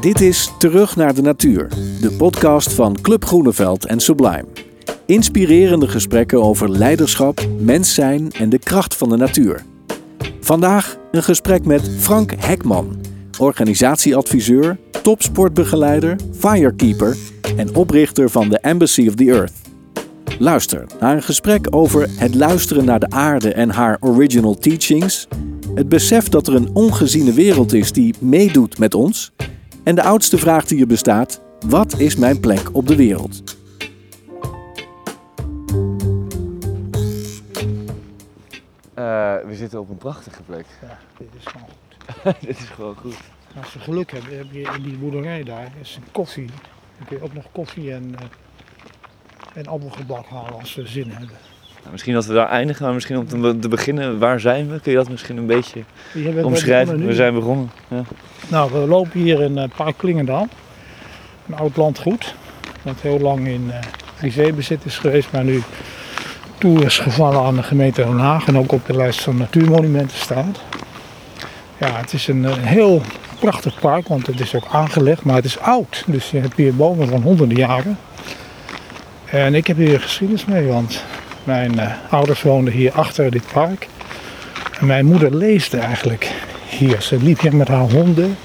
Dit is Terug naar de Natuur, de podcast van Club Groeneveld en Sublime. Inspirerende gesprekken over leiderschap, mens zijn en de kracht van de natuur. Vandaag een gesprek met Frank Hekman, organisatieadviseur, topsportbegeleider, firekeeper en oprichter van de Embassy of the Earth. Luister naar een gesprek over het luisteren naar de aarde en haar original teachings, het besef dat er een ongeziene wereld is die meedoet met ons en de oudste vraag die er bestaat: wat is mijn plek op de wereld? Uh, we zitten op een prachtige plek. Ja, dit is gewoon goed. dit is gewoon goed. Als we geluk hebben, heb je in die boerderij daar is een koffie. Dan kun je ook nog koffie en, uh, en appelgebak halen als we zin hebben. Nou, misschien dat we daar eindigen, maar misschien om te, te, beginnen, waar zijn we? Kun je dat misschien een beetje omschrijven? We zijn begonnen. Ja. Nou, we lopen hier in het Park Klingendaal. Een oud landgoed. Dat heel lang in uh, privébezit is geweest, maar nu toe is gevallen aan de gemeente Den Haag en ook op de lijst van natuurmonumenten staat. Ja, het is een, een heel prachtig park, want het is ook aangelegd, maar het is oud. Dus je hebt hier bomen van honderden jaren. En ik heb hier geschiedenis mee, want mijn uh, ouders woonden hier achter dit park. En mijn moeder leefde eigenlijk hier. Ze liep hier met haar honden.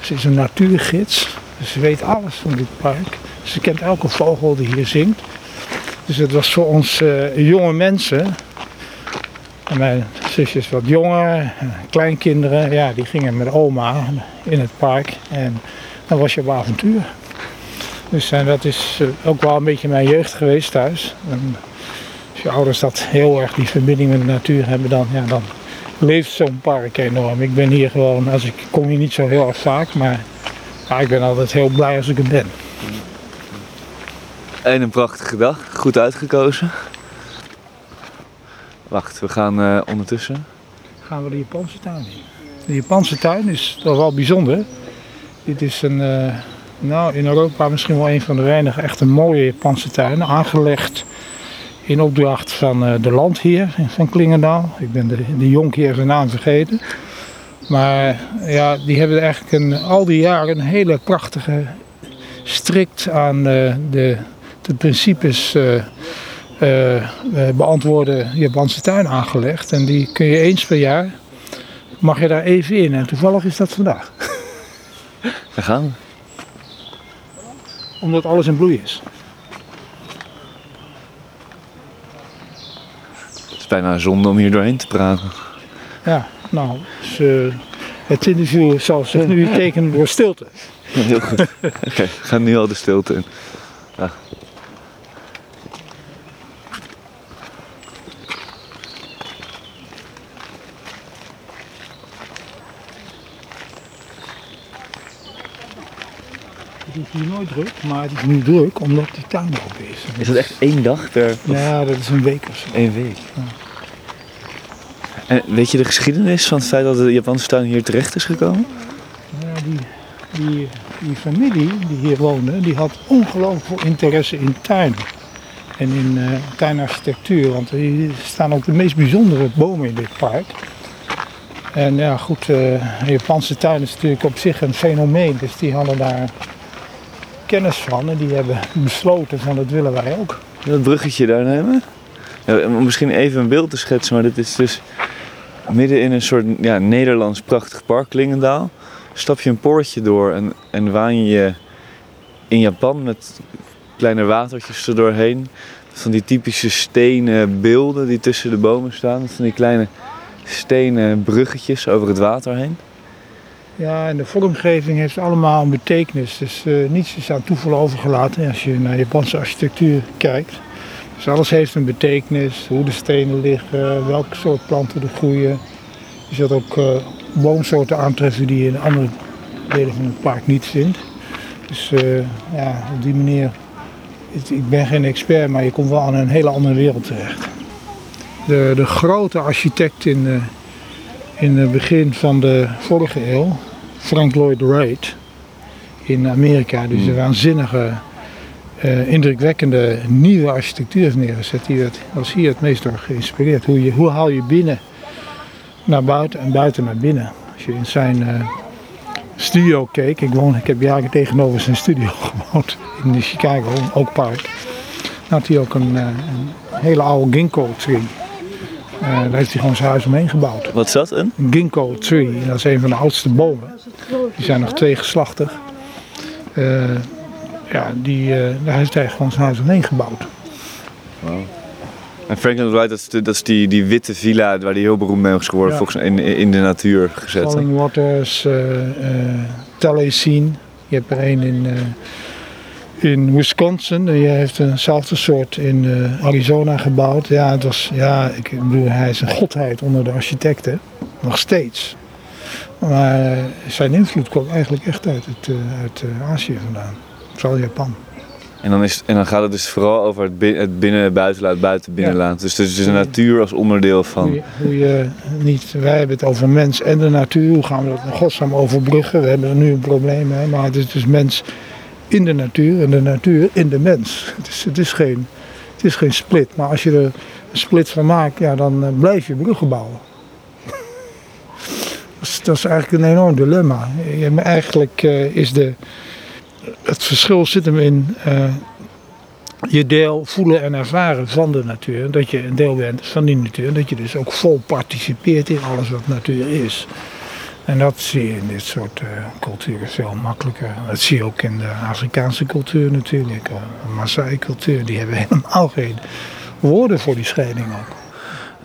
Ze is een natuurgids. Ze weet alles van dit park. Ze kent elke vogel die hier zingt. Dus het was voor ons uh, jonge mensen. En mijn zusjes wat jonger, kleinkinderen, ja, die gingen met oma in het park. En dan was je op avontuur. Dus en dat is ook wel een beetje mijn jeugd geweest thuis. En als je ouders dat heel erg die verbinding met de natuur hebben, dan, ja, dan leeft zo'n park enorm. Ik ben hier gewoon, als ik kom hier niet zo heel erg vaak, maar ja, ik ben altijd heel blij als ik er ben. En een prachtige dag, goed uitgekozen. Wacht, we gaan uh, ondertussen. Gaan we de Japanse tuin in. De Japanse tuin is toch wel bijzonder. Dit is een, uh, nou in Europa misschien wel een van de weinige echt een mooie Japanse tuinen. Aangelegd in opdracht van uh, de landheer van Klingendaal. Ik ben de, de jonkheer zijn naam vergeten. Maar ja, die hebben eigenlijk een, al die jaren een hele prachtige, strikt aan uh, de, de principes uh, beantwoorde Japanse tuin aangelegd. En die kun je eens per jaar, mag je daar even in. En toevallig is dat vandaag. Daar gaan we. Omdat alles in bloei is. Bijna zonde om hier doorheen te praten. Ja, nou, dus, uh, het interview zal zich nu tekenen door stilte. Heel goed. Oké, okay, gaan nu al de stilte in. Ja. Het is hier nooit druk, maar het is nu druk omdat die tuin open is. Is dat echt één dag per? Ja, dat is een week of zo. Eén week. Ja. En weet je de geschiedenis van het feit dat de Japanse tuin hier terecht is gekomen? Ja, die, die, die familie die hier woonde, die had ongelooflijk veel interesse in tuin. En in uh, tuinarchitectuur, want er staan ook de meest bijzondere bomen in dit park. En ja, goed, uh, de Japanse tuin is natuurlijk op zich een fenomeen, dus die hadden daar kennis van en die hebben besloten van dat willen wij ook. Dat bruggetje daar nemen? Ja, misschien even een beeld te schetsen, maar dit is dus midden in een soort ja, Nederlands prachtig park, Klingendaal. Stap je een poortje door en, en waan je in Japan met kleine watertjes er doorheen. Van die typische stenen beelden die tussen de bomen staan. Van die kleine stenen bruggetjes over het water heen. Ja, en de vormgeving heeft allemaal een betekenis. Dus uh, niets is aan toeval overgelaten als je naar Japanse architectuur kijkt. Dus alles heeft een betekenis, hoe de stenen liggen, welke soort planten er groeien. Je zult ook uh, boomsoorten aantreffen die je in andere delen van het park niet vindt. Dus uh, ja, op die manier, ik ben geen expert, maar je komt wel aan een hele andere wereld terecht. De, de grote architect in, in het begin van de vorige eeuw, Frank Lloyd Wright, in Amerika, dus een waanzinnige uh, indrukwekkende nieuwe architectuur heeft neergezet. Die werd, was hier het meest door geïnspireerd. Hoe, je, hoe haal je binnen naar buiten en buiten naar binnen. Als je in zijn, uh, studio keek. Ik, woon, ik heb jaren tegenover zijn studio gewoond in Chicago Oak Park. Dan had hij ook een, eh, een hele oude ginkgo tree. Uh, daar heeft hij gewoon zijn huis omheen gebouwd. Wat is dat? Een? Ginkgo tree, dat is een van de oudste bomen. Die zijn nog tweegeslachtig. Uh, ja, die, uh, daar heeft hij gewoon zijn huis omheen gebouwd. Wow. En Franklin Wright, dat is, de, dat is die, die witte villa waar hij heel beroemd mee is geworden, Ja. volgens in, in de natuur gezet. Falling Waters, uh, Taliesin. Je hebt er een in, in Wisconsin. En je heeft eenzelfde soort in uh, Arizona gebouwd. Ja, het was, ja, ik bedoel, hij is een godheid onder de architecten. Nog steeds. Maar uh, zijn invloed kwam eigenlijk echt uit, het, uh, uit Azië vandaan. Vooral Japan. En dan, is, en dan gaat het dus vooral over het, bin, het binnen- buitenlaat, buiten binnenlaat. Ja. Dus het is dus de natuur als onderdeel van. Hoe je, hoe je, niet, wij hebben het over mens en de natuur. Hoe gaan we dat in godsnaam overbruggen? We hebben er nu een probleem mee. Maar het is dus mens in de natuur en de natuur in de mens. Het is, het is, geen, het is geen split. Maar als je er een split van maakt, ja, dan uh, blijf je bruggen bouwen. dat, is, dat is eigenlijk een enorm dilemma. Eigenlijk uh, is de, het verschil zit hem in uh, je deel voelen en ervaren van de natuur. Dat je een deel bent van die natuur. Dat je dus ook vol participeert in alles wat natuur is. En dat zie je in dit soort uh, culturen veel makkelijker. Dat zie je ook in de Afrikaanse cultuur natuurlijk. De Maasai-cultuur, die hebben helemaal geen woorden voor die scheiding ook.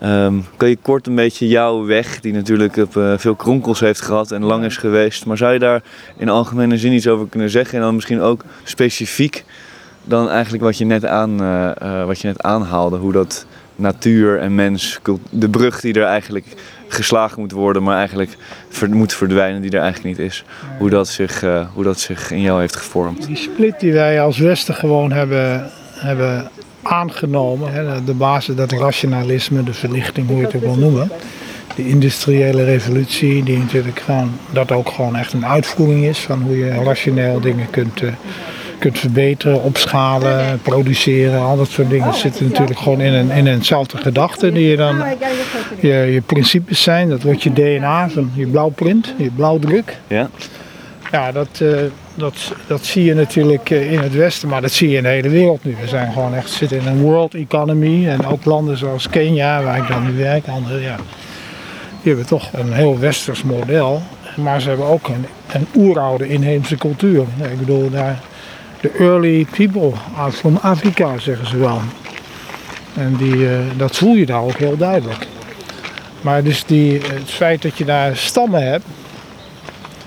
Um, kan je kort een beetje jouw weg, die natuurlijk op, uh, veel kronkels heeft gehad en lang is geweest, maar zou je daar in algemene zin iets over kunnen zeggen? En dan misschien ook specifiek dan eigenlijk wat je net, aan, wat je net aanhaalde, hoe dat natuur en mens, de brug die er eigenlijk geslagen moet worden, maar eigenlijk moet verdwijnen, die er eigenlijk niet is. Hoe dat, zich, uh, hoe dat zich in jou heeft gevormd. Die split die wij als Westen gewoon hebben, hebben aangenomen, hè, de basis, dat rationalisme, de verlichting, hoe je het ook wil noemen. De industriële revolutie, die natuurlijk gewoon, dat ook gewoon echt een uitvoering is van hoe je rationeel dingen kunt, uh, kunt verbeteren, opschalen, produceren, al dat soort dingen zitten natuurlijk gewoon in, een, in eenzelfde gedachte die je dan, je, je principes zijn, dat wordt je DNA, van je blauwprint, je blauwdruk. Ja. Ja, dat, uh, dat, dat zie je natuurlijk in het Westen, maar dat zie je in de hele wereld nu. We zijn gewoon echt zitten in een world economy en ook landen zoals Kenia, waar ik dan nu werk, andere, ja, die hebben toch een heel westers model. Maar ze hebben ook een, een oeroude inheemse cultuur. Ik bedoel, daar, de early people from Afrika, zeggen ze wel. En die, uh, dat voel je daar ook heel duidelijk. Maar dus die, het feit dat je daar stammen hebt,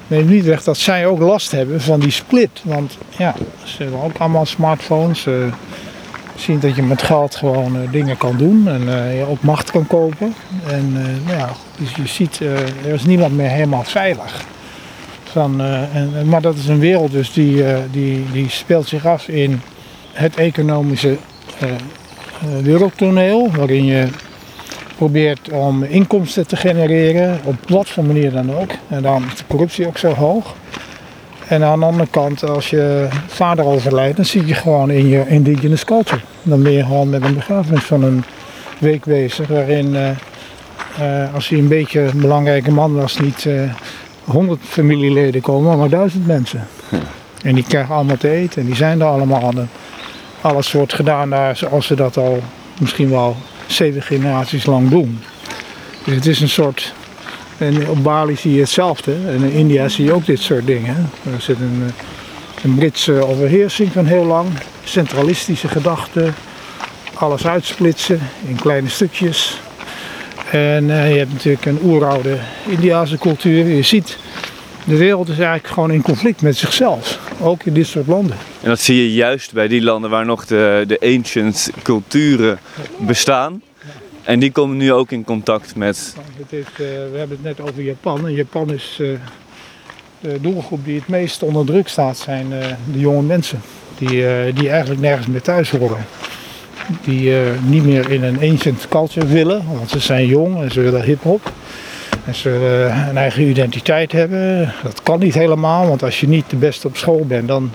neemt niet weg dat zij ook last hebben van die split. Want ja, ze hebben ook allemaal smartphones. Ze zien dat je met geld gewoon uh, dingen kan doen en je ook macht kan kopen. En nou ja, dus je ziet, er is niemand meer helemaal veilig. Eh, en, maar dat is een wereld dus die, eh, die, die speelt zich af in het economische eh, wereldtoneel, waarin je probeert om inkomsten te genereren, op wat voor manier dan ook. En dan is de corruptie ook zo hoog. En aan de andere kant, als je vader overlijdt, dan zit je gewoon in je indigenous culture. Dan ben je gewoon met een begrafenis van een week bezig, waarin als hij een beetje een belangrijke man was, niet 100 familieleden komen, maar duizend mensen. Hm. En die krijgen allemaal te eten en die zijn er allemaal. aan alles wordt gedaan daar zoals ze dat al misschien wel zeven generaties lang doen. Dus het is een soort. En op Bali zie je hetzelfde. En in India zie je ook dit soort dingen. Er zit een, eh, een Britse overheersing van heel lang. Centralistische gedachten. Alles uitsplitsen in kleine stukjes. En uh, je hebt natuurlijk een oeroude Indiase cultuur. Je ziet, de wereld is eigenlijk gewoon in conflict met zichzelf. Ook in dit soort landen. En dat zie je juist bij die landen waar nog de, de ancient culturen bestaan. En die komen nu ook in contact met. Het heeft, uh, we hebben het net over Japan. En Japan is uh, de doelgroep die het meest onder druk staat, zijn de jonge mensen. Die, die eigenlijk nergens meer thuis horen. Die niet meer in een ancient culture willen, want ze zijn jong en ze willen hip-hop. En ze willen een eigen identiteit hebben. Dat kan niet helemaal, want als je niet de beste op school bent, dan,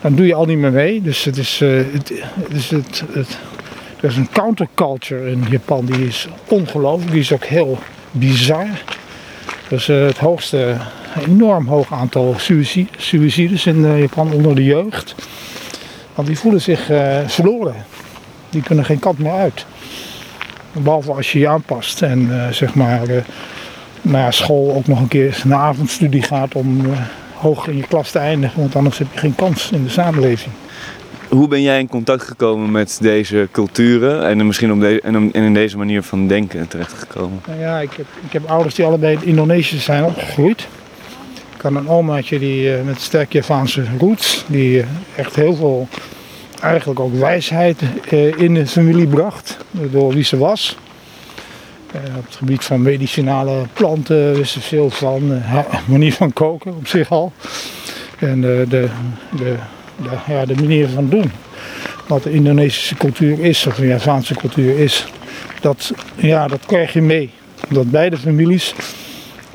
dan doe je al niet meer mee. Dus het is, het, het, is het, het er is een counterculture in Japan, die is ongelooflijk, die is ook heel bizar. Dus uh, het hoogste enorm hoog aantal suïcides in eh, Japan onder de jeugd. Want die voelen zich eh, verloren. Die kunnen geen kant meer uit. Behalve als je je aanpast en eh, zeg maar eh, na school ook nog een keer naar avondstudie gaat om hoog in je klas te eindigen. Want anders heb je geen kans in de samenleving. Hoe ben jij in contact gekomen met deze culturen en misschien om de, en, om, en in deze manier van denken terechtgekomen? Nou ja, ik heb, ik heb ouders die allebei in Indonesië zijn opgegroeid. Ik had een omaatje die eh, met sterk Javaanse roots, die eh, echt heel veel, eigenlijk ook wijsheid eh, in de familie bracht, door wie ze was. Op het gebied van medicinale planten wist ze veel van, manier van koken op zich al. En de, de, de, de, ja, de manier van doen. Wat de Indonesische cultuur is, of de Javaanse cultuur is, dat, ja, dat krijg je mee. Dat beide families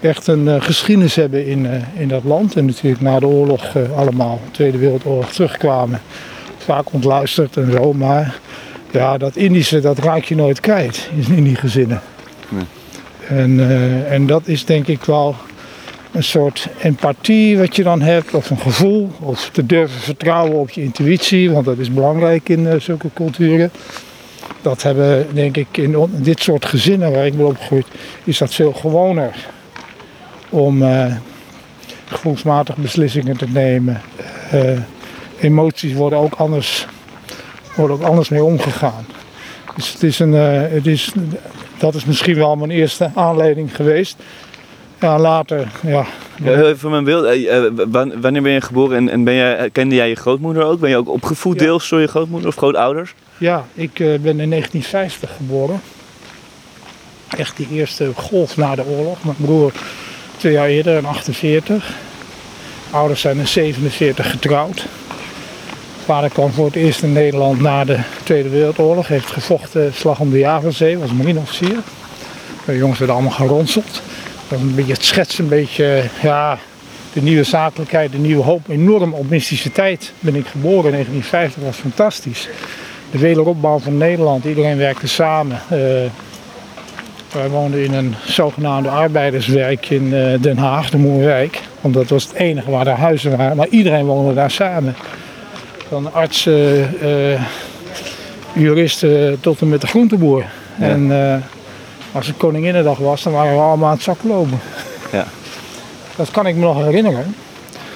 echt een eh, geschiedenis hebben in, eh, in dat land. En natuurlijk na de oorlog eh, allemaal, Tweede Wereldoorlog, terugkwamen. Vaak ontluisterd en zo. Maar ja, dat Indische, dat raak je nooit kwijt in, die gezinnen. Nee. En, en dat is denk ik wel een soort empathie wat je dan hebt, of een gevoel, of te durven vertrouwen op je intuïtie, want dat is belangrijk in zulke culturen. Dat hebben, denk ik, in dit soort gezinnen waar ik ben opgegroeid, is dat veel gewoner om eh, gevoelsmatig beslissingen te nemen. Eh, emoties worden ook anders, worden ook anders mee omgegaan. Dus het is een, eh, het is, dat is misschien wel mijn eerste aanleiding geweest. Ja, later, ja, Ja, mijn beeld, wan- wanneer ben je geboren en, en ben jij, kende jij je grootmoeder ook? Ben je ook opgevoed Ja. deels door je grootmoeder of grootouders? Ja, ik ben in 1950 geboren. Echt die eerste golf na de oorlog. Mijn broer twee jaar eerder, in 48. Ouders zijn in 47 getrouwd. Vader kwam voor het eerst in Nederland na de Tweede Wereldoorlog. Heeft gevochten slag om de Javenzee, was marineofficier. De jongens werden allemaal geronseld. Een beetje het schetsen, een beetje ja, de nieuwe zakelijkheid, de nieuwe hoop. Enorm optimistische tijd ben ik geboren in 1950, was fantastisch de wederopbouw van Nederland. Iedereen werkte samen. Eh, wij woonden in een zogenaamde arbeiderswijk in eh, Den Haag, de Moerwijk. Want dat was het enige waar er huizen waren. Maar iedereen woonde daar samen. Van artsen, eh, juristen tot en met de groenteboer. Ja. En eh, als het Koninginnedag was, dan waren we allemaal aan het zaklopen. Ja. Dat kan ik me nog herinneren.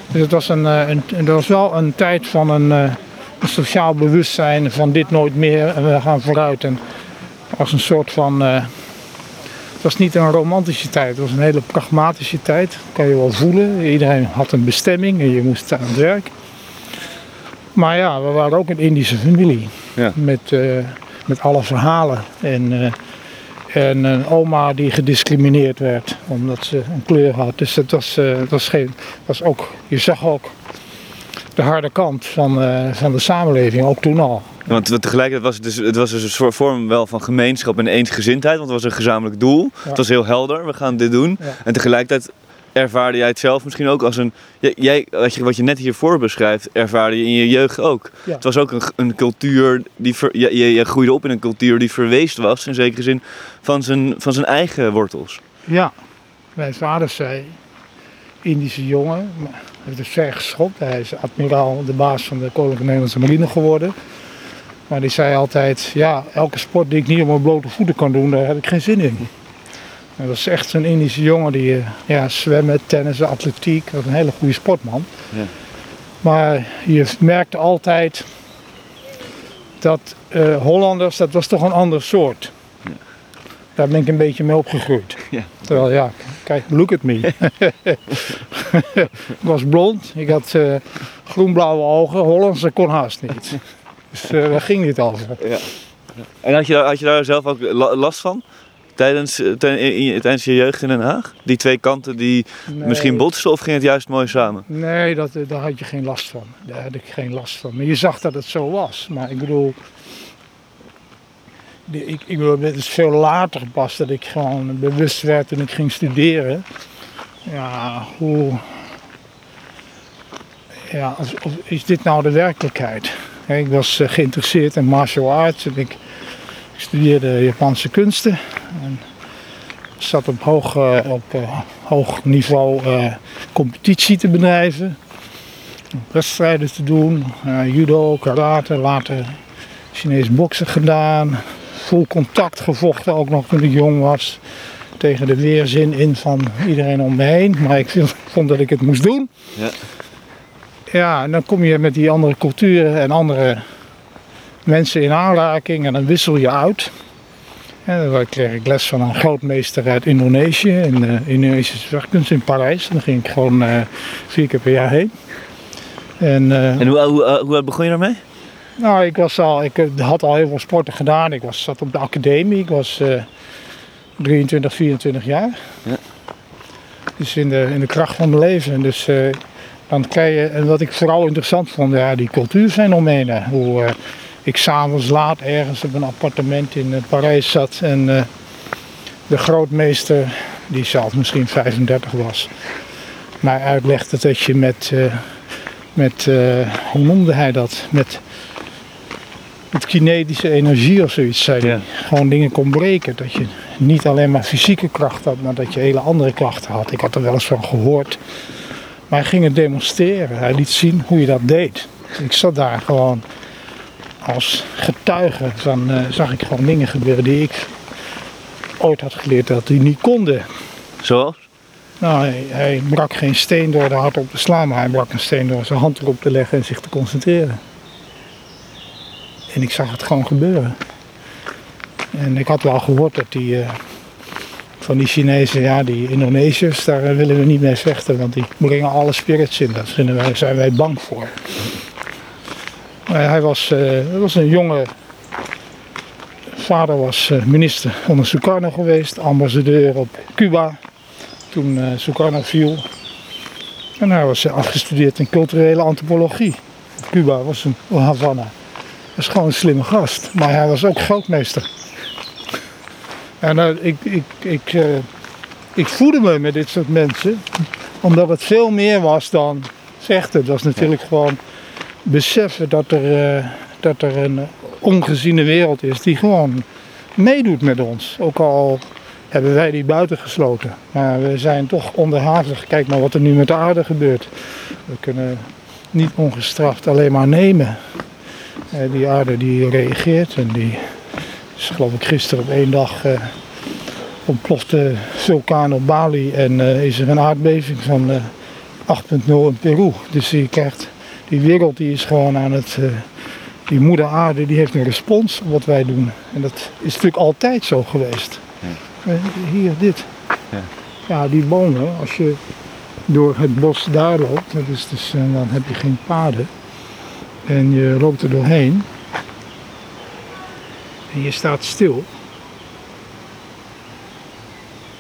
Dus het was, een, een, het was wel een tijd van een, een sociaal bewustzijn van dit nooit meer en we gaan vooruit. En als een soort van. Het was niet een romantische tijd, het was een hele pragmatische tijd. Dat kan je wel voelen. Iedereen had een bestemming en je moest aan het werk. Maar ja, we waren ook een Indische familie. Ja. Met, eh, met alle verhalen. En, eh, en een oma die gediscrimineerd werd omdat ze een kleur had. Dus het was, eh, het was geen. Was ook, je zag ook de harde kant van, eh, van de samenleving, ook toen al. Want tegelijkertijd was het dus, het was dus een soort vorm wel van gemeenschap en eensgezindheid, want het was een gezamenlijk doel. Ja. Het was heel helder, we gaan dit doen. Ja. En tegelijkertijd ervaarde jij het zelf misschien ook als een... Jij, wat, je, wat je net hiervoor beschrijft, ervaarde je in je jeugd ook. Ja. Het was ook een, een cultuur, die ver, je, je, groeide op in een cultuur die verweest was, in zekere zin, van zijn, van zijn eigen wortels. Ja, mijn vader zei, Indische jongen, heeft het ver geschopt. Hij is admiraal, de baas van de Koninklijke Nederlandse Marine geworden. Maar die zei altijd, ja, elke sport die ik niet op mijn blote voeten kan doen, daar heb ik geen zin in. Dat was echt zo'n Indische jongen die eh, ja, zwemmen, tennissen, atletiek, dat was een hele goede sportman. Ja. Maar je merkte altijd dat eh, Hollanders, dat was toch een ander soort. Daar ben ik een beetje mee opgegroeid. Ja. Terwijl ja, kijk, look at me. ik was blond, ik had eh, groenblauwe ogen, Hollands, dat kon haast niet. Dus eh waar ging dit over? En had je, daar- had je daar zelf ook la- last van? Tijdens, eh, in tijdens je jeugd in Den Haag? Die twee kanten die Nee. misschien botsten of ging het juist mooi samen? Nee, dat, daar had je geen last van. Daar had ik geen last van. Maar je zag dat het zo was. Maar ik bedoel, ik, ik bedoel, het is veel later pas dat ik gewoon bewust werd toen ik ging studeren. Ja, hoe. Ja, als, is dit nou de werkelijkheid? Ik was eh, geïnteresseerd in martial arts en ik studeerde Japanse kunsten. En zat op hoog, eh, op, eh, hoog niveau competitie te bedrijven. Wedstrijden te doen. judo, karate, later Chinees boksen gedaan. Vol contact gevochten, ook nog toen ik jong was. Tegen de weerzin in van iedereen om me heen. Maar ik vond dat ik het moest doen. Ja. Ja, en dan kom je met die andere culturen en andere mensen in aanraking en dan wissel je uit. En dan kreeg ik les van een grootmeester uit Indonesië, in de Indonesische werkkunst in Parijs. En dan ging ik gewoon eh, vier keer per jaar heen. En, eh, En hoe, hoe, hoe begon je daarmee? nou, ik, was al, ik eh, had al heel veel sporten gedaan. Ik was, zat op de academie. Ik was eh 23, 24 jaar. Ja. Dus in de, in de kracht van mijn leven. Dus eh, dan krijg je, en wat ik vooral interessant vond, ja, die cultuurfenomenen. Hoe eh, ik s'avonds laat ergens op een appartement in eh, Parijs zat. En de grootmeester, die zelf misschien 35 was, mij uitlegde dat je met, met hoe noemde hij dat? Met, met kinetische energie of zoiets hij. Ja. Gewoon dingen kon breken. Dat je niet alleen maar fysieke kracht had, maar dat je hele andere krachten had. Ik had er wel eens van gehoord. Maar hij ging het demonstreren. Hij liet zien hoe je dat deed. Ik zat daar gewoon als getuige van, eh, zag ik gewoon dingen gebeuren die ik ooit had geleerd dat die niet konden. Zoals? Nou, hij, hij brak geen steen door de hard op te slaan, maar hij brak een steen door zijn hand erop te leggen en zich te concentreren. En ik zag het gewoon gebeuren. En ik had wel gehoord dat die eh, van die Chinezen, ja, die Indonesiërs, daar eh, willen we niet mee vechten, want die brengen alle spirits in. Daar wij, zijn wij bang voor. Maar hij was, eh, was een jonge. Vader was minister onder Sukarno geweest, ambassadeur op Cuba toen Sukarno viel. En hij was afgestudeerd in culturele antropologie. Cuba was een Havana. Is gewoon een slimme gast. Maar hij was ook grootmeester. En eh, ik, ik, ik, eh, ik voelde me met dit soort mensen. Omdat het veel meer was dan vechten. Dat was natuurlijk gewoon beseffen dat er, eh, dat er een ongeziene wereld is die gewoon meedoet met ons. Ook al hebben wij die buiten gesloten. Maar we zijn toch onderhavig. Kijk maar wat er nu met de aarde gebeurt. We kunnen niet ongestraft alleen maar nemen. Eh, die aarde die reageert en die is geloof ik gisteren op één dag eh, ontploft de vulkaan op Bali en eh, is er een aardbeving van eh 8.0 in Peru. Dus je krijgt, die wereld die is gewoon aan het, die moeder aarde die heeft een respons op wat wij doen. En dat is natuurlijk altijd zo geweest. Eh, Hier, dit. Ja. Ja, die bomen, als je door het bos daar loopt, dat is dus, dan heb je geen paden. En je loopt er doorheen. En je staat stil.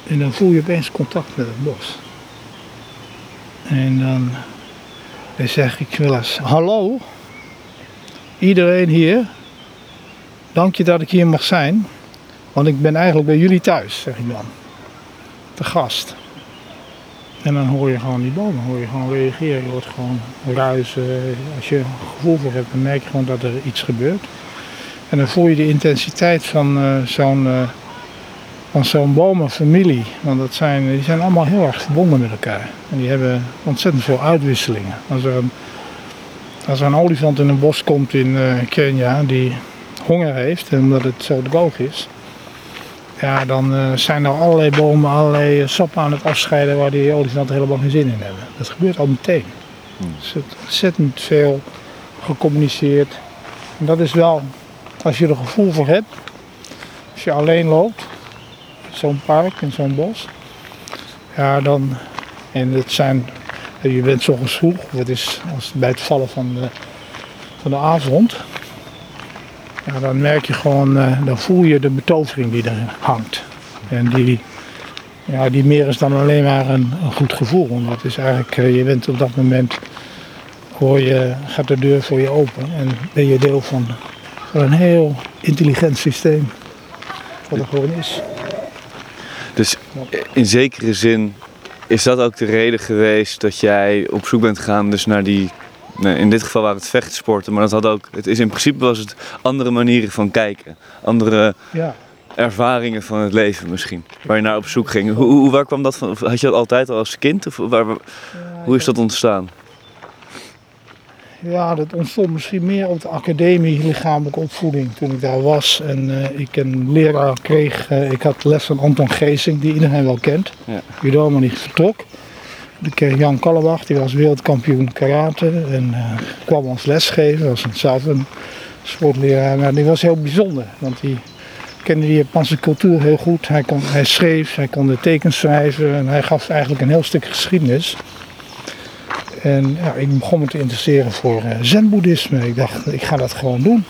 En dan voel je opeens contact met het bos. En dan, zeg ik wel eens, hallo, iedereen hier, dank je dat ik hier mag zijn. Want ik ben eigenlijk bij jullie thuis, zeg ik dan. Te gast. En dan hoor je gewoon die bomen, hoor je gewoon reageren. Je hoort gewoon ruizen. Als je een gevoel voor hebt, dan merk je gewoon dat er iets gebeurt. En dan voel je de intensiteit van eh, zo'n eh, van zo'n bomenfamilie. Want dat zijn, die zijn allemaal heel erg verbonden met elkaar. En die hebben ontzettend veel uitwisselingen. Als er een, als er een olifant in een bos komt in eh, Kenia die honger heeft, omdat het zo droog is, ja, dan eh, zijn er allerlei bomen, allerlei eh, sappen aan het afscheiden waar die olifanten helemaal geen zin in hebben. Dat gebeurt al meteen. Er zit ontzettend veel gecommuniceerd. En dat is wel, als je er gevoel voor hebt, als je alleen loopt, zo'n park, in zo'n bos, ja dan, en het zijn, je bent ochtends vroeg, dat is als bij het vallen van de, van de avond, ja, dan merk je gewoon, eh, dan voel je de betovering die er hangt. En die, ja, die meer is dan alleen maar een, goed gevoel. Want dat is eigenlijk, eh, je bent op dat moment, hoor je, gaat de deur voor je open en ben je deel van, van een heel intelligent systeem. Wat er gewoon is. Dus in zekere zin is dat ook de reden geweest dat jij op zoek bent gegaan dus naar die... nee, In dit geval waren het vechtsporten, maar dat had ook... Het is in principe was het andere manieren van kijken. Andere Ja, ervaringen van het leven misschien. Waar je naar op zoek ging. Hoe, hoe- waar kwam dat van? Had je dat altijd al als kind? Of waar, waar- hoe is dat ontstaan? Ja, dat ontstond misschien meer op de academie lichamelijke opvoeding toen ik daar was. En eh, ik een leraar kreeg, eh, ik had les van Anton Geesing, die iedereen wel kent. Ja. Judo, maar die vertrok. Ik kreeg Jan Kallebach, die was wereldkampioen karate en eh, kwam ons lesgeven. Dat was een- sportleraar, maar die was heel bijzonder. Want die kende die Japanse cultuur heel goed. Hij, kon, hij schreef, hij kon de tekens schrijven en hij gaf eigenlijk een heel stuk geschiedenis. En ja, ik begon me te interesseren voor eh, zen-boeddhisme. Ik dacht, ik ga dat gewoon doen.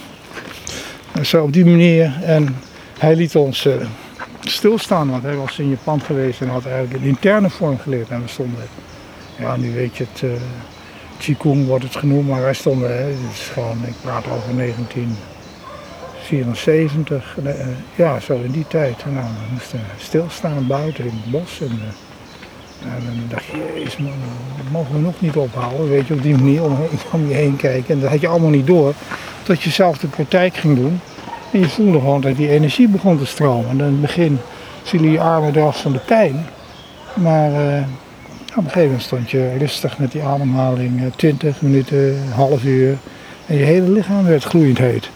En zo op die manier. En hij liet ons eh, stilstaan, want hij was in Japan geweest en had eigenlijk een interne vorm geleerd. En we stonden, ja, nu weet je het, eh Qigong wordt het genoemd, maar wij stonden, hè, is gewoon, ik praat over 1974, eh, ja, zo in die tijd. Nou, we moesten stilstaan buiten in het bos. En, eh, en dan dacht je, jezus man, mogen we nog niet ophouden. Weet je, op die manier om, om je heen kijken. En dat had je allemaal niet door. Tot je zelf de praktijk ging doen. En je voelde gewoon dat die energie begon te stromen. En in het begin vielen je armen eraf van de pijn. Maar eh, op een gegeven moment stond je rustig met die ademhaling. eh, 20 minuten, een half uur. En je hele lichaam werd gloeiend heet.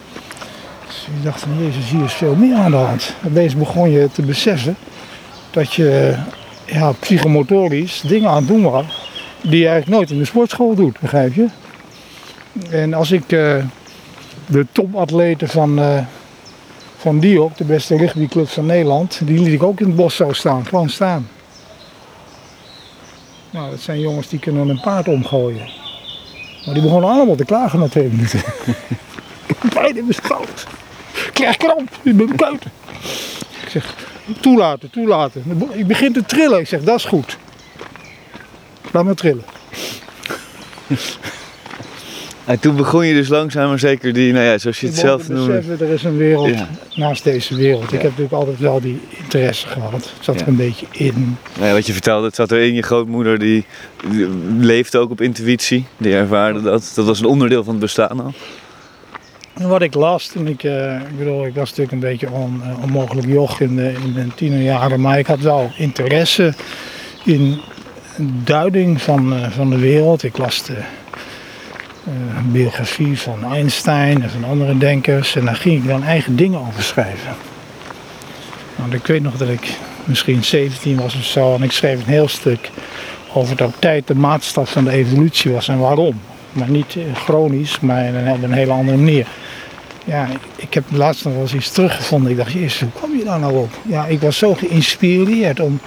Dus je dacht van, jezus, hier is veel meer aan de hand. Opeens begon je te beseffen dat je ja, psychomotorisch dingen aan het doen was die je eigenlijk nooit in de sportschool doet, begrijp je? En als ik eh, de topatleten van, eh van Diop, de beste rugbyclub van Nederland, die liet ik ook in het bos zo staan, gewoon staan. Nou, dat zijn jongens die kunnen een paard omgooien. Maar die begonnen allemaal te klagen na twee minuten. ik heb pijn. Ik krijg kramp in mijn kuiten. Ik zeg, toelaten, toelaten. Ik begin te trillen. Ik zeg, dat is goed. Laat me trillen. En toen begon je dus langzaam maar zeker die, nou ja, zoals je Ik het zelf te noemde. beseffen, er is een wereld Ja. naast deze wereld. Ik heb natuurlijk altijd wel die interesse gehad. Het zat Ja. er een beetje in. Nou ja, wat je vertelde, het zat erin. Je grootmoeder die, die leefde ook op intuïtie. Die ervaarde dat. Dat was een onderdeel van het bestaan al. En wat ik las toen ik, eh, ik bedoel, ik was natuurlijk een beetje on, eh, onmogelijk joch in, de, in mijn tienerjaren, maar ik had wel interesse in duiding van, eh, van de wereld. Ik las de eh, biografie van Einstein en van andere denkers en daar ging ik dan eigen dingen over schrijven. Want ik weet nog dat ik misschien 17 was of zo en ik schreef een heel stuk over dat tijd de maatstaf van de evolutie was en waarom. Maar niet eh, chronisch, maar in een, een hele andere manier. Ja, ik heb laatst nog wel eens iets teruggevonden. Ik dacht, jezus, hoe kwam je daar nou op? Ja, ik was zo geïnspireerd om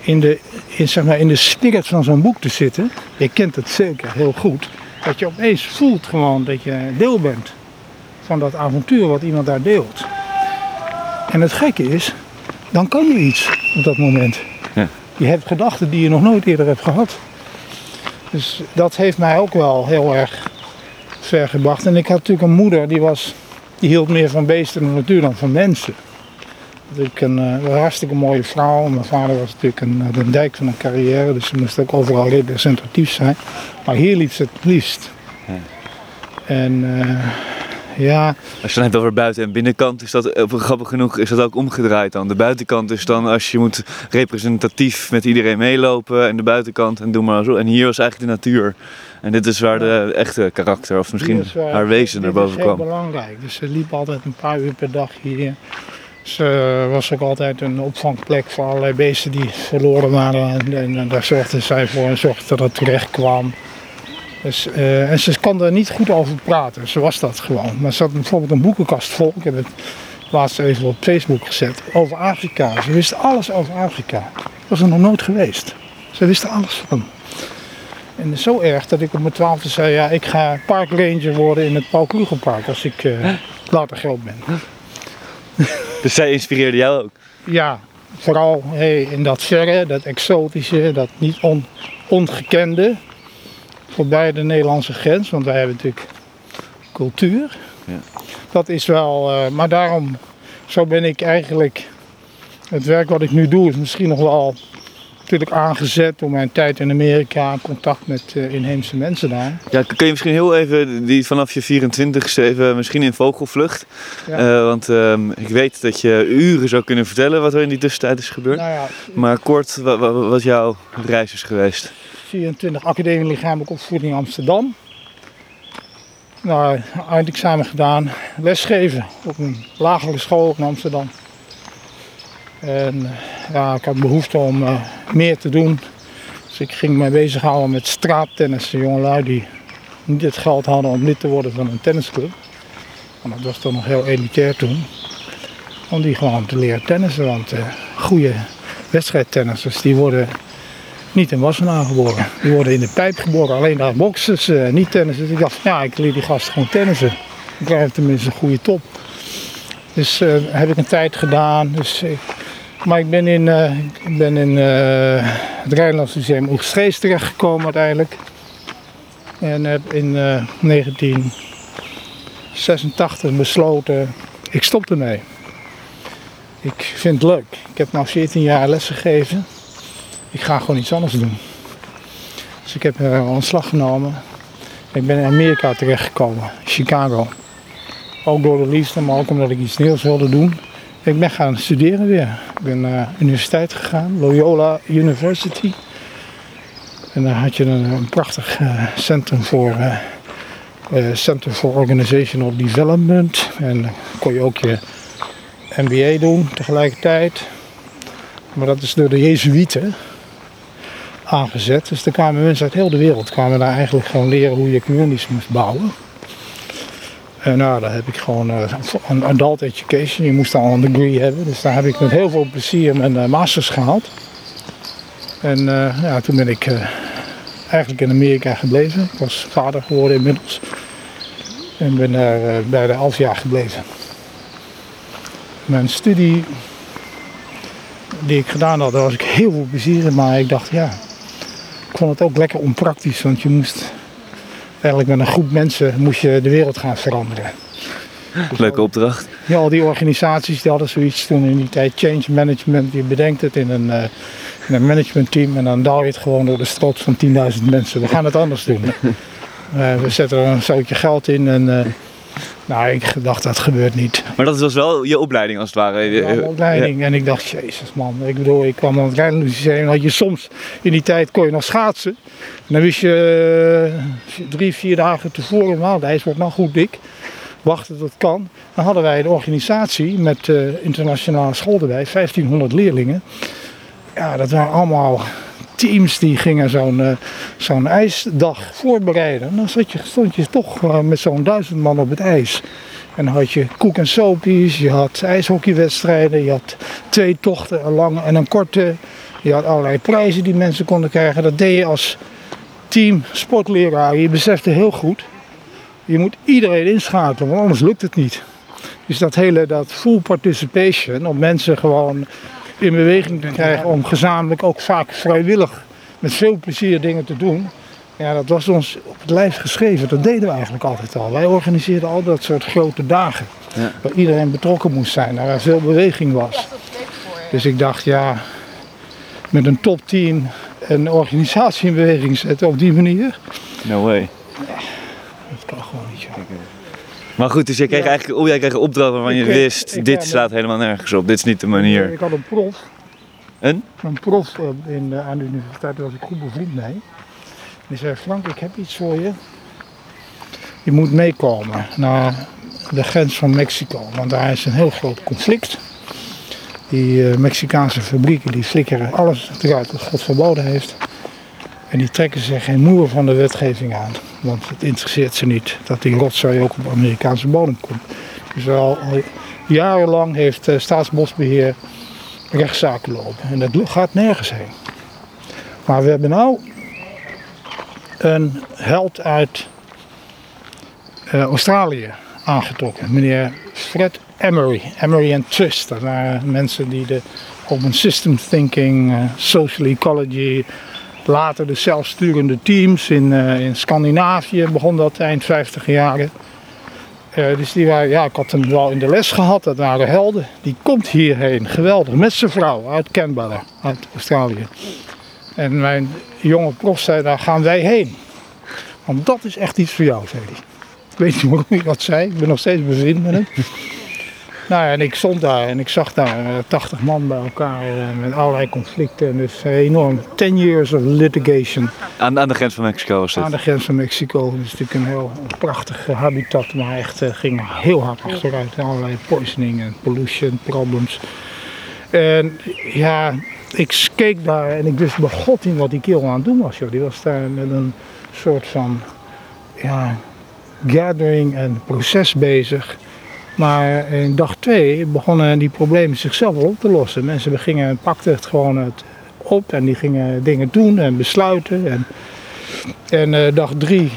in de, in, zeg maar, in de spirit van zo'n boek te zitten. Je kent het zeker heel goed. Dat je opeens voelt gewoon dat je deel bent van dat avontuur wat iemand daar deelt. En het gekke is, dan kan je iets op dat moment. Ja. Je hebt gedachten die je nog nooit eerder hebt gehad. Dus dat heeft mij ook wel heel erg ver gebracht. En ik had natuurlijk een moeder die was, die hield meer van beesten en natuur dan van mensen. Ik een, eh, een hartstikke mooie vrouw. Mijn vader was natuurlijk een, had een dijk van een carrière, dus ze moest ook overal representatief zijn. Maar hier liep ze het liefst. Ja. En eh, ja, Als je dan hebt over buiten- en binnenkant, is dat eh, grappig genoeg is dat ook omgedraaid dan. De buitenkant is dan als je moet representatief met iedereen meelopen en de buitenkant en doe maar zo. En hier was eigenlijk de natuur. En dit is waar de echte karakter of misschien is, eh, haar wezen naar boven Dit is kwam. heel belangrijk. Dus ze liep altijd een paar uur per dag hier. Ze was ook altijd een opvangplek voor allerlei beesten die verloren waren. En, daar zorgde zij voor en zorgde dat het terecht kwam. Dus, eh, en ze kan daar niet goed over praten. Ze was dat gewoon. Maar ze had bijvoorbeeld een boekenkast vol. Ik heb het laatst even op Facebook gezet. Over Afrika. Ze wist alles over Afrika. Was er nog nooit geweest. Ze wist er alles van. En zo erg dat ik op mijn twaalfde zei, ja, ik ga parkranger worden in het Paul Krugerpark als ik eh, later groot ben. Dus zij inspireerde jou ook. Ja, vooral hey, in dat verre, dat exotische, dat niet on, ongekende. Voorbij de Nederlandse grens, want wij hebben natuurlijk cultuur. Ja. Dat is wel, eh, maar daarom, zo ben ik eigenlijk, het werk wat ik nu doe is misschien nog wel natuurlijk aangezet door mijn tijd in Amerika, contact met uh, inheemse mensen daar. Ja, kun je misschien heel even die vanaf je 24 even misschien in vogelvlucht. Ja. Uh, want uh, ik weet dat je uren zou kunnen vertellen wat er in die tussentijd is gebeurd. Nou ja, maar kort, wat, wat jouw reis is geweest? 24 Academie Lichamelijke Opvoeding Amsterdam. Nou, eindexamen gedaan, lesgeven op een lagere school in Amsterdam. En ja, ik had behoefte om uh, meer te doen. Dus ik ging me bezighouden met straattennis. De jongelui die niet het geld hadden om lid te worden van een tennisclub. En dat was toch nog heel elitair toen. Om die gewoon te leren tennissen. Want uh, goede wedstrijdtennissers die worden niet in Wassenaar geboren. Die worden in de pijp geboren. Alleen daar boksen ze, niet tennissen. Dus ik dacht, ja, ik leer die gasten gewoon tennissen. Ik krijg tenminste een goede top. Dus heb ik een tijd gedaan. Dus maar ik ben in, uh, ik ben in uh, het Rijnlands Museum Oegstrees terechtgekomen uiteindelijk. En heb in uh, 1986 besloten, ik stop ermee. Ik vind het leuk. Ik heb nu 14 jaar les gegeven. Ik ga gewoon iets anders doen. Dus ik heb ontslag genomen. Ik ben in Amerika terechtgekomen, Chicago. Ook door de liefde, maar ook omdat ik iets nieuws wilde doen. Ik ben gaan studeren weer. Ik ben naar de universiteit gegaan, Loyola University. En daar had je een, een prachtig uh, centrum voor, uh, uh, Center for Organizational Development. En dan kon je ook je MBA doen tegelijkertijd. Maar dat is door de Jezuïeten aangezet. Dus er kwamen mensen uit heel de wereld kwamen daar eigenlijk gewoon leren hoe je communities moest bouwen. En nou, daar heb ik gewoon uh, een adult education. Je moest al een degree hebben. Dus daar heb ik met heel veel plezier mijn uh, masters gehaald. En ja, toen ben ik eigenlijk in Amerika gebleven. Ik was vader geworden inmiddels. En ben daar bijna elf jaar gebleven. Mijn studie die ik gedaan had, daar was ik heel veel plezier in. Maar ik dacht, ja, ik vond het ook lekker onpraktisch. Want je moest eigenlijk met een groep mensen moest je de wereld gaan veranderen. Leuke opdracht. Ja, al die organisaties die hadden zoiets toen in die tijd. Change management, je bedenkt het in een, uh, in een managementteam en dan daal je het gewoon door de strot van 10.000 mensen. We gaan het anders doen. Uh, we zetten er een zoutje geld in en uh, nou, ik dacht dat gebeurt niet. Maar dat was wel je opleiding als het ware? Ja, opleiding. Ja. En ik dacht, jezus man. Ik bedoel, ik kwam aan het Rijnlandsmuseum. had je soms, in die tijd kon je nog schaatsen. En dan wist je drie, vier dagen tevoren, nou, de ijs wordt nog goed dik. Wachten tot het kan. Dan hadden wij een organisatie met uh, internationale school erbij, 1500 leerlingen. Ja, dat waren allemaal teams die gingen zo'n uh, zo'n ijsdag voorbereiden. Dan zat je, stond je toch uh, met zo'n duizend man op het ijs. En dan had je koek en soapies, je had ijshockeywedstrijden, je had twee tochten, een lange en een korte. Je had allerlei prijzen die mensen konden krijgen. Dat deed je als team sportleraar. Je besefte heel goed, je moet iedereen inschakelen, want anders lukt het niet. Dus dat hele, dat full participation, om mensen gewoon in beweging te krijgen om gezamenlijk ook vaak vrijwillig met veel plezier dingen te doen. Ja, dat was ons op het lijf geschreven. Dat deden we eigenlijk altijd al. Wij organiseerden al dat soort grote dagen. Ja. Waar iedereen betrokken moest zijn, waar er veel beweging was. Dus ik dacht, ja, met een topteam een organisatie in beweging zetten op die manier. No way. dat kan gewoon niet. Joh. Maar goed, dus jij kreeg ja. eigenlijk oh, jij kreeg een opdracht waarvan je wist, dit slaat helemaal nergens op, dit is niet de manier. Ik had een prof. Een? Een prof in, aan de universiteit, daar was ik goed bevriend mee. Die zei, Frank, ik heb iets voor je. Je moet meekomen naar de grens van Mexico, want daar is een heel groot conflict. Die uh, Mexicaanse fabrieken die flikkeren alles eruit wat God verboden heeft. En die trekken zich geen moer van de wetgeving aan. Want het interesseert ze niet dat die rotzooi ook op Amerikaanse bodem komt. Dus al jarenlang heeft uh, Staatsbosbeheer rechtszaken lopen. En dat gaat nergens heen. Maar we hebben nu een held uit uh, Australië aangetrokken. Meneer Fred Emery. Emery and Twist. Dat waren mensen die de open system thinking, uh, social ecology, later de zelfsturende teams in, uh, in Scandinavië begon dat eind 50 jaren. Uh, dus die waren, ja, ik had hem wel in de les gehad, dat waren helden. Die komt hierheen, geweldig, met zijn vrouw uit Canberra, uit Australië. En mijn jonge prof zei, daar gaan wij heen. Want dat is echt iets voor jou, zei hij. Ik weet niet waarom hij dat zei. Ik ben nog steeds bevriend met hem. Nou ja, en ik stond daar en ik zag daar uh, 80 man bij elkaar uh, met allerlei conflicten. En dus uh, enorm 10 years of litigation. Aan, aan de grens van Mexico is het. Aan de grens van Mexico. Dat is natuurlijk een heel prachtig habitat, maar echt ging heel hard achteruit. Allerlei poisoning en pollution problems. En ja, ik keek daar en ik wist bij god in wat die kerel aan het doen was. Joh. Die was daar met een soort van ja, gathering en proces bezig. Maar in dag twee begonnen die problemen zichzelf wel op te lossen. Mensen gingen, pakten het gewoon het op en die gingen dingen doen en besluiten. En, en uh, dag drie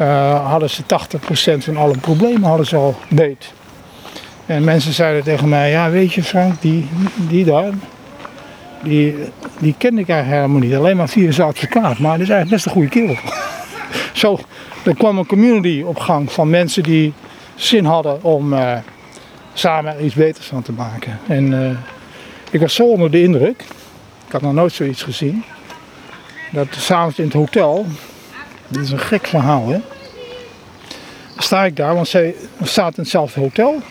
uh, hadden ze 80% van alle problemen hadden ze al beet. En mensen zeiden tegen mij, ja weet je Frank, die, die daar, die, die kende ik eigenlijk helemaal niet. Alleen maar via zijn advocaat, maar dat is eigenlijk best een goede kerel. Zo, er kwam een community op gang van mensen die zin hadden om uh, samen iets beters van te maken. En uh, ik was zo onder de indruk, ik had nog nooit zoiets gezien, dat s'avonds in het hotel, dit is een gek verhaal hè, sta ik daar, want zij staat in hetzelfde hotel.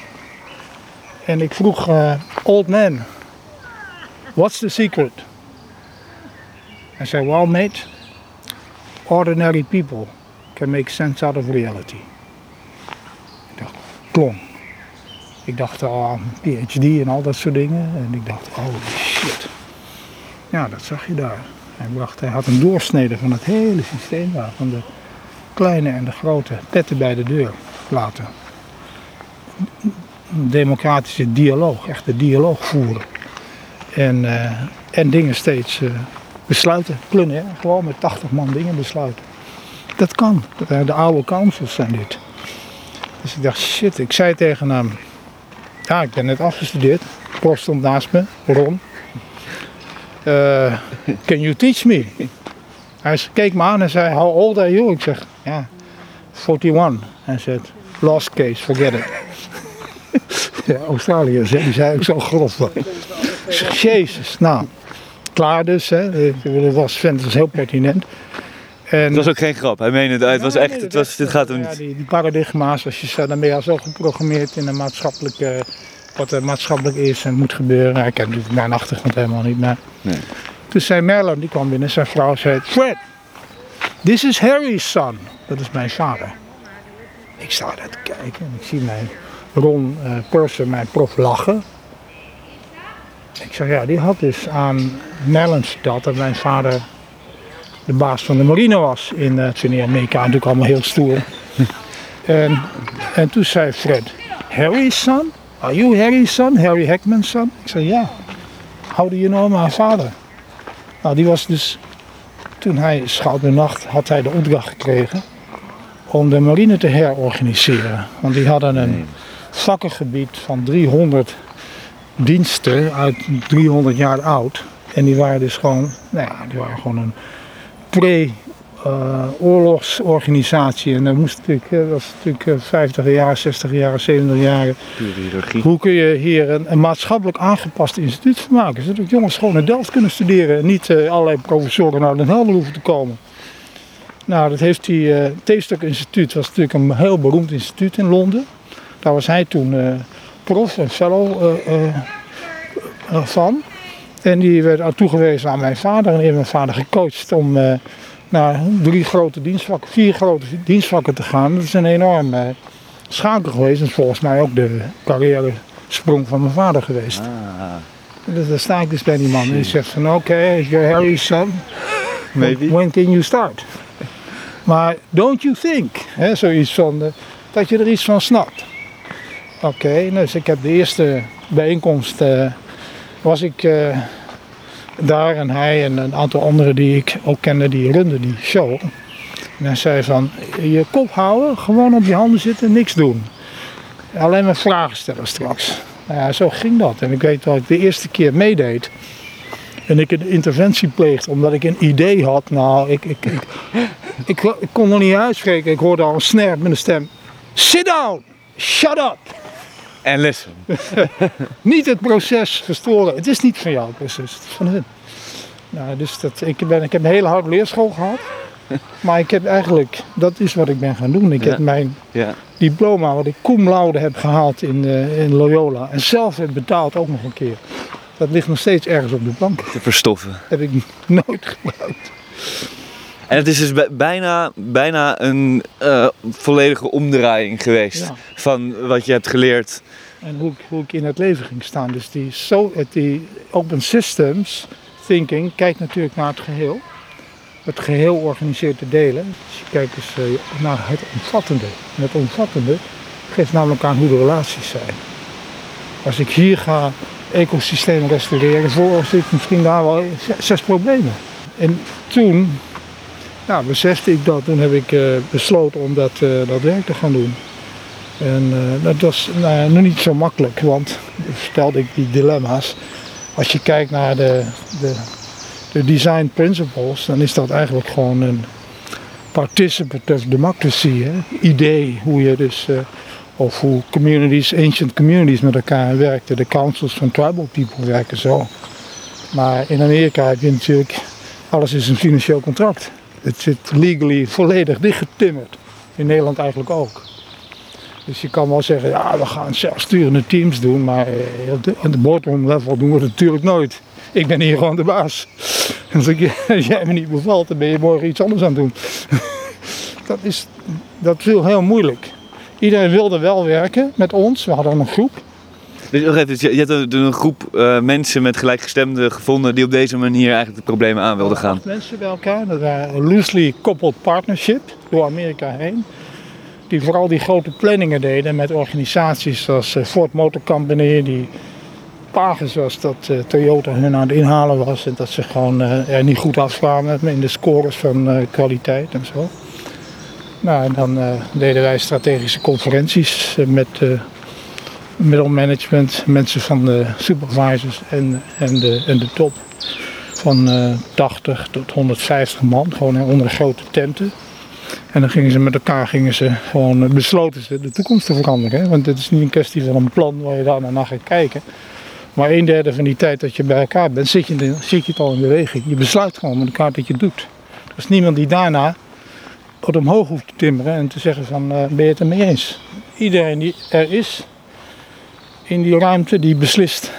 En ik vroeg, uh, old man, what's the secret? Hij zei, well mate, ordinary people can make sense out of reality. Ik dacht, al aan PhD en al dat soort dingen. En ik dacht, oh shit. Ja, dat zag je daar. Hij, bracht, hij had een doorsnede van het hele systeem daar. Van de kleine en de grote petten bij de deur laten. Democratische dialoog, echt de dialoog voeren. En, uh, en dingen steeds uh, besluiten, klunnen. Hè? Gewoon met 80 man dingen besluiten. Dat kan. De oude councils zijn dit. Dus ik dacht, shit, ik zei tegen hem. Ja, ik ben net afgestudeerd. Prof stond naast me, Ron. Uh, can you teach me? Hij keek me aan en zei, how old are you? Ik zeg, ja, 41. Hij zei, lost case, forget it. ja, Australiërs, die zei ook zo grof. Jezus, nou, klaar dus. Hè. Dat was, was heel pertinent. En, het was ook geen grap, hij meende het. Het was echt, het was, dit gaat hem ja, niet. Die, die paradigma's, als je, dan ben je al zo geprogrammeerd in een maatschappelijke, wat er maatschappelijk is en moet gebeuren. Ik ken natuurlijk mijn achtergrond helemaal niet, maar... Nee. Toen zei Merlin, die kwam binnen, zijn vrouw zei, Fred, this is Harry's son. Dat is mijn vader. Ik sta daar te kijken en ik zie mijn Ron uh, Purser, mijn prof, lachen. Ik zeg, ja, die had dus aan Merlin verteld dat mijn vader de baas van de marine was in uh, Amerika. Natuurlijk allemaal heel stoer. en, en toen zei Fred, Harry's son? Are you Harry's son? Harry Hackman's son? Ik zei, ja. How do you know my father? Nou, die was dus, toen hij schout de nacht, had hij de opdracht gekregen om de marine te herorganiseren. Want die hadden een vakkengebied van 300 diensten uit 300 jaar oud. En die waren dus gewoon, nou ja, die waren gewoon een pre-oorlogsorganisatie. En dat moest natuurlijk, dat was natuurlijk 50 jaar, 60 jaar, 70 jaar. Hoe kun je hier een, een, maatschappelijk aangepast instituut van maken? Zodat jongens gewoon in Delft kunnen studeren en niet uh, allerlei professoren naar Den Helder hoeven te komen. Nou, dat heeft die uh, Theestok Instituut, was natuurlijk een heel beroemd instituut in Londen. Daar was hij toen uh, prof en fellow van. En die werd toegewezen aan mijn vader en heeft mijn vader gecoacht om uh, naar drie grote dienstvakken, vier grote dienstvakken te gaan. Dat is een enorme schakel geweest en volgens mij ook de carrière sprong van mijn vader geweest. Ah. Dus daar sta ik dus bij die man en die zegt van oké, okay, is your Harry's son? Maybe. When can you start? Maar don't you think, hè, zoiets van, uh, dat je er iets van snapt. Oké, okay, dus ik heb de eerste bijeenkomst, was ik uh, daar en hij en een aantal anderen die ik ook kende, die runden die show. En hij zei van, je kop houden, gewoon op je handen zitten, niks doen. Alleen maar vragen stellen straks. Nou ja, zo ging dat. En ik weet dat ik de eerste keer meedeed. En ik een interventie pleegde omdat ik een idee had. Nou, ik, ik, ik, ik, kon nog niet uitspreken. Ik hoorde al een snare met een stem. Sit down! Shut up! En listen. niet het proces verstoren. Het is niet van jou het proces, het is van hun. Nou, dus dat, ik, ben, ik heb een hele harde leerschool gehad. Maar ik heb eigenlijk, dat is wat ik ben gaan doen. Ik Ja. heb mijn Ja. diploma, wat ik cum laude heb gehaald in, eh, in Loyola. En zelf heb betaald ook nog een keer. Dat ligt nog steeds ergens op de plank. Te verstoffen. heb ik nooit gebruikt. En het is dus bij- bijna, bijna een eh, volledige omdraaiing geweest Ja. van wat je hebt geleerd. En hoe ik, in het leven ging staan. Dus die, so, het- die open systems thinking kijkt natuurlijk naar het geheel. Het geheel organiseert de delen. Dus je kijkt dus eh, naar het omvattende. En het omvattende geeft namelijk aan hoe de relaties zijn. Als ik hier ga ecosystemen restaureren, veroorzaak ik misschien daar wel zes problemen. En toen nou, besefte ik dat. Toen heb ik eh, besloten om dat, eh, dat werk te gaan doen. En eh, dat was nog niet zo makkelijk, want stelde ik die dilemma's. Als je kijkt naar de, de, de design principles, dan is dat eigenlijk gewoon een participative democracy. Hè? Idee hoe je dus, eh, of hoe communities, ancient communities met elkaar werkten. De councils van tribal people werken zo. Maar in Amerika heb je natuurlijk, alles is een financieel contract. Het zit legally volledig dichtgetimmerd. In Nederland eigenlijk ook. Dus je kan wel zeggen, ja, we gaan zelfsturende teams doen, maar eh, op de, aan de boardroom level doen we het natuurlijk nooit. Ik ben hier gewoon de baas. En als, ik, als jij me niet bevalt, dan ben je morgen iets anders aan het doen. dat, is, dat is heel, moeilijk. Iedereen wilde wel werken met ons. We hadden een groep. Dus even, je hebt een, groep eh, mensen met gelijkgestemden gevonden die op deze manier eigenlijk de problemen aan wilden gaan. Mensen bij elkaar. Dat waren een loosely coupled partnership door Amerika heen. Die vooral die grote planningen deden met organisaties zoals eh, Ford Motor Company. Die Pages was dat eh, Toyota hun aan het inhalen was. En dat ze gewoon eh, er niet goed afkwamen in de scores van kwaliteit en zo. Nou, en dan deden wij strategische conferenties met middelmanagement, mensen van de supervisors en, en, de, en de top van eh 80 tot 150 man, gewoon onder grote tenten. En dan gingen ze met elkaar gingen ze gewoon eh, besloten ze de toekomst te veranderen. Hè? Want het is niet een kwestie van een plan waar je daar naar gaat kijken. Maar een derde van die tijd dat je bij elkaar bent, zit je, zit je het al in beweging. Je besluit gewoon met elkaar dat je doet. Er is niemand die daarna het omhoog hoeft te timmeren en te zeggen van eh, ben je het ermee eens. Iedereen die er is in die ruimte, die beslist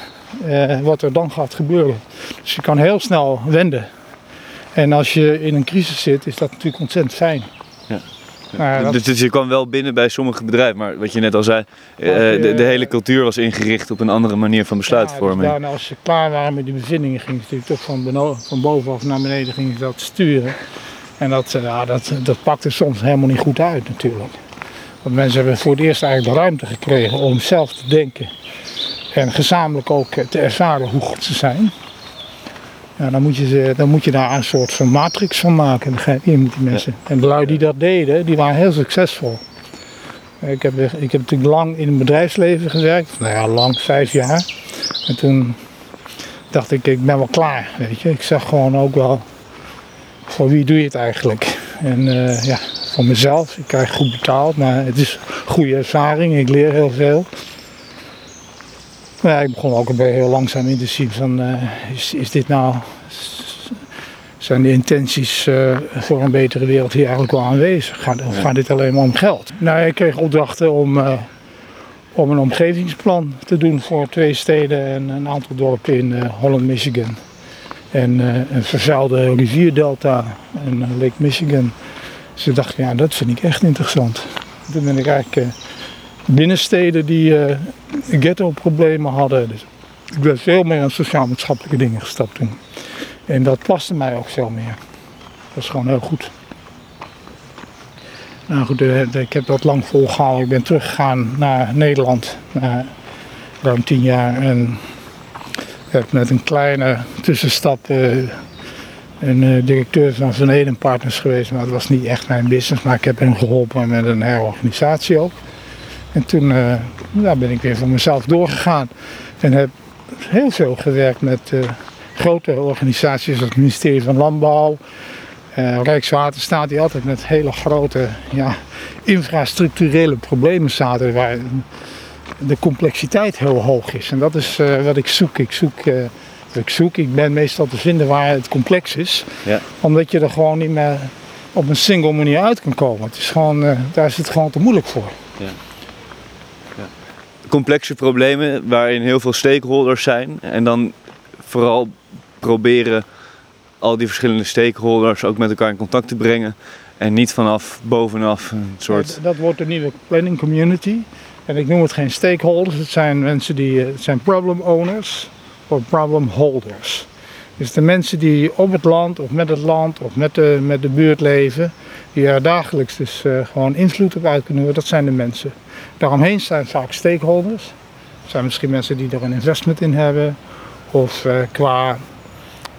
eh, wat er dan gaat gebeuren. Dus je kan heel snel wenden. En als je in een crisis zit, is dat natuurlijk ontzettend fijn. Ja. Maar dat- Dus, dus je kwam wel binnen bij sommige bedrijven, maar wat je net al zei, eh, de, de hele cultuur was ingericht op een andere manier van besluitvorming. Ja, dus daarna, als ze klaar waren met die bevindingen, gingen ze natuurlijk toch van, van bovenaf naar beneden gingen ze dat sturen. En dat, eh, ja, dat, dat pakte soms helemaal niet goed uit natuurlijk. Want mensen hebben voor het eerst eigenlijk de ruimte gekregen om zelf te denken. En gezamenlijk ook eh, te ervaren hoe goed ze zijn. Ja, dan, moet je ze, dan moet je daar een soort van matrix van maken, begrijp je, met die mensen. En de lui die dat deden, die waren heel succesvol. Ik heb, ik heb natuurlijk lang in het bedrijfsleven gewerkt. Nou ja, lang, vijf jaar. En toen dacht ik, ik ben wel klaar, weet je. Ik zag gewoon ook wel, voor wie doe je het eigenlijk? En eh, ja, voor mezelf. Ik krijg goed betaald, maar het is goede ervaring. Ik leer heel veel. Ja, ik begon ook een beetje heel langzaam in te zien van, eh, is, is dit nou... Zijn de intenties eh, voor een betere wereld hier eigenlijk wel aanwezig? Gaat, of gaat dit alleen maar om geld? Nou, ik kreeg opdrachten om, eh, om een omgevingsplan te doen voor twee steden en een aantal dorpen in Holland, Michigan. En een vervuilde rivierdelta in eh, Lake Michigan. Dus ik dacht, ja, dat vind ik echt interessant. Toen ben ik eigenlijk binnensteden die eh ghetto-problemen hadden. Dus ik ben veel meer aan sociaal-maatschappelijke dingen gestapt toen. En dat paste mij ook veel meer. Dat is gewoon heel goed. Nou goed, eh, ik heb dat lang volgehouden. Ik ben teruggegaan naar Nederland. Na ruim tien jaar. En heb met een kleine tussenstap eh, een eh, directeur van Van Eden Partners geweest. Maar dat was niet echt mijn business. Maar ik heb hem geholpen met een herorganisatie ook. En toen ja, ben ik weer voor mezelf doorgegaan. En heb heel veel gewerkt met eh, grote organisaties als het ministerie van Landbouw. eh, Rijkswaterstaat die altijd met hele grote ja, infrastructurele problemen zaten waar de complexiteit heel hoog is. En dat is wat ik zoek. Ik zoek ik zoek. Ik ben meestal te vinden waar het complex is. Ja. Omdat je er gewoon niet meer op een single manier uit kan komen. Het is gewoon, daar is het gewoon te moeilijk voor. Complexe problemen waarin heel veel stakeholders zijn. En dan vooral proberen al die verschillende stakeholders ook met elkaar in contact te brengen. En niet vanaf bovenaf een soort. Dat, dat wordt de nieuwe planning community. En ik noem het geen stakeholders, het zijn mensen die, eh, het zijn problem owners of problem holders. Dus de mensen die op het land of met het land of met de, met de buurt leven, die er dagelijks dus eh, gewoon invloed op uit kunnen oefenen, dat zijn de mensen. Daaromheen zijn vaak stakeholders. Dat zijn misschien mensen die er een investment in hebben of eh, qua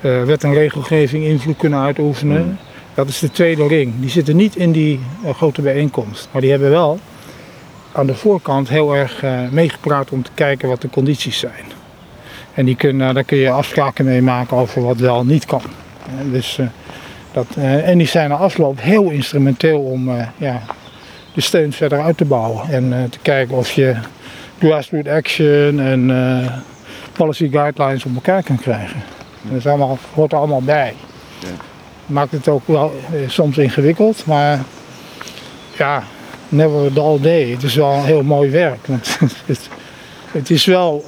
eh, wet en regelgeving invloed kunnen uitoefenen. Mm. Dat is de tweede ring. Die zitten niet in die eh, grote bijeenkomst, maar die hebben wel aan de voorkant heel erg meegepraat om te kijken wat de condities zijn. En die kunnen, daar kun je afspraken mee maken over wat wel niet kan. Dus, dat, en die zijn na afloop heel instrumenteel om ja, de steun verder uit te bouwen. En eh, te kijken of je grassroots action en eh, policy guidelines op elkaar kan krijgen. Dat is allemaal, hoort er allemaal bij. Ja. Maakt het ook wel eh, soms ingewikkeld, maar ja, never a dull day. Het is wel een heel mooi werk. want het, het is wel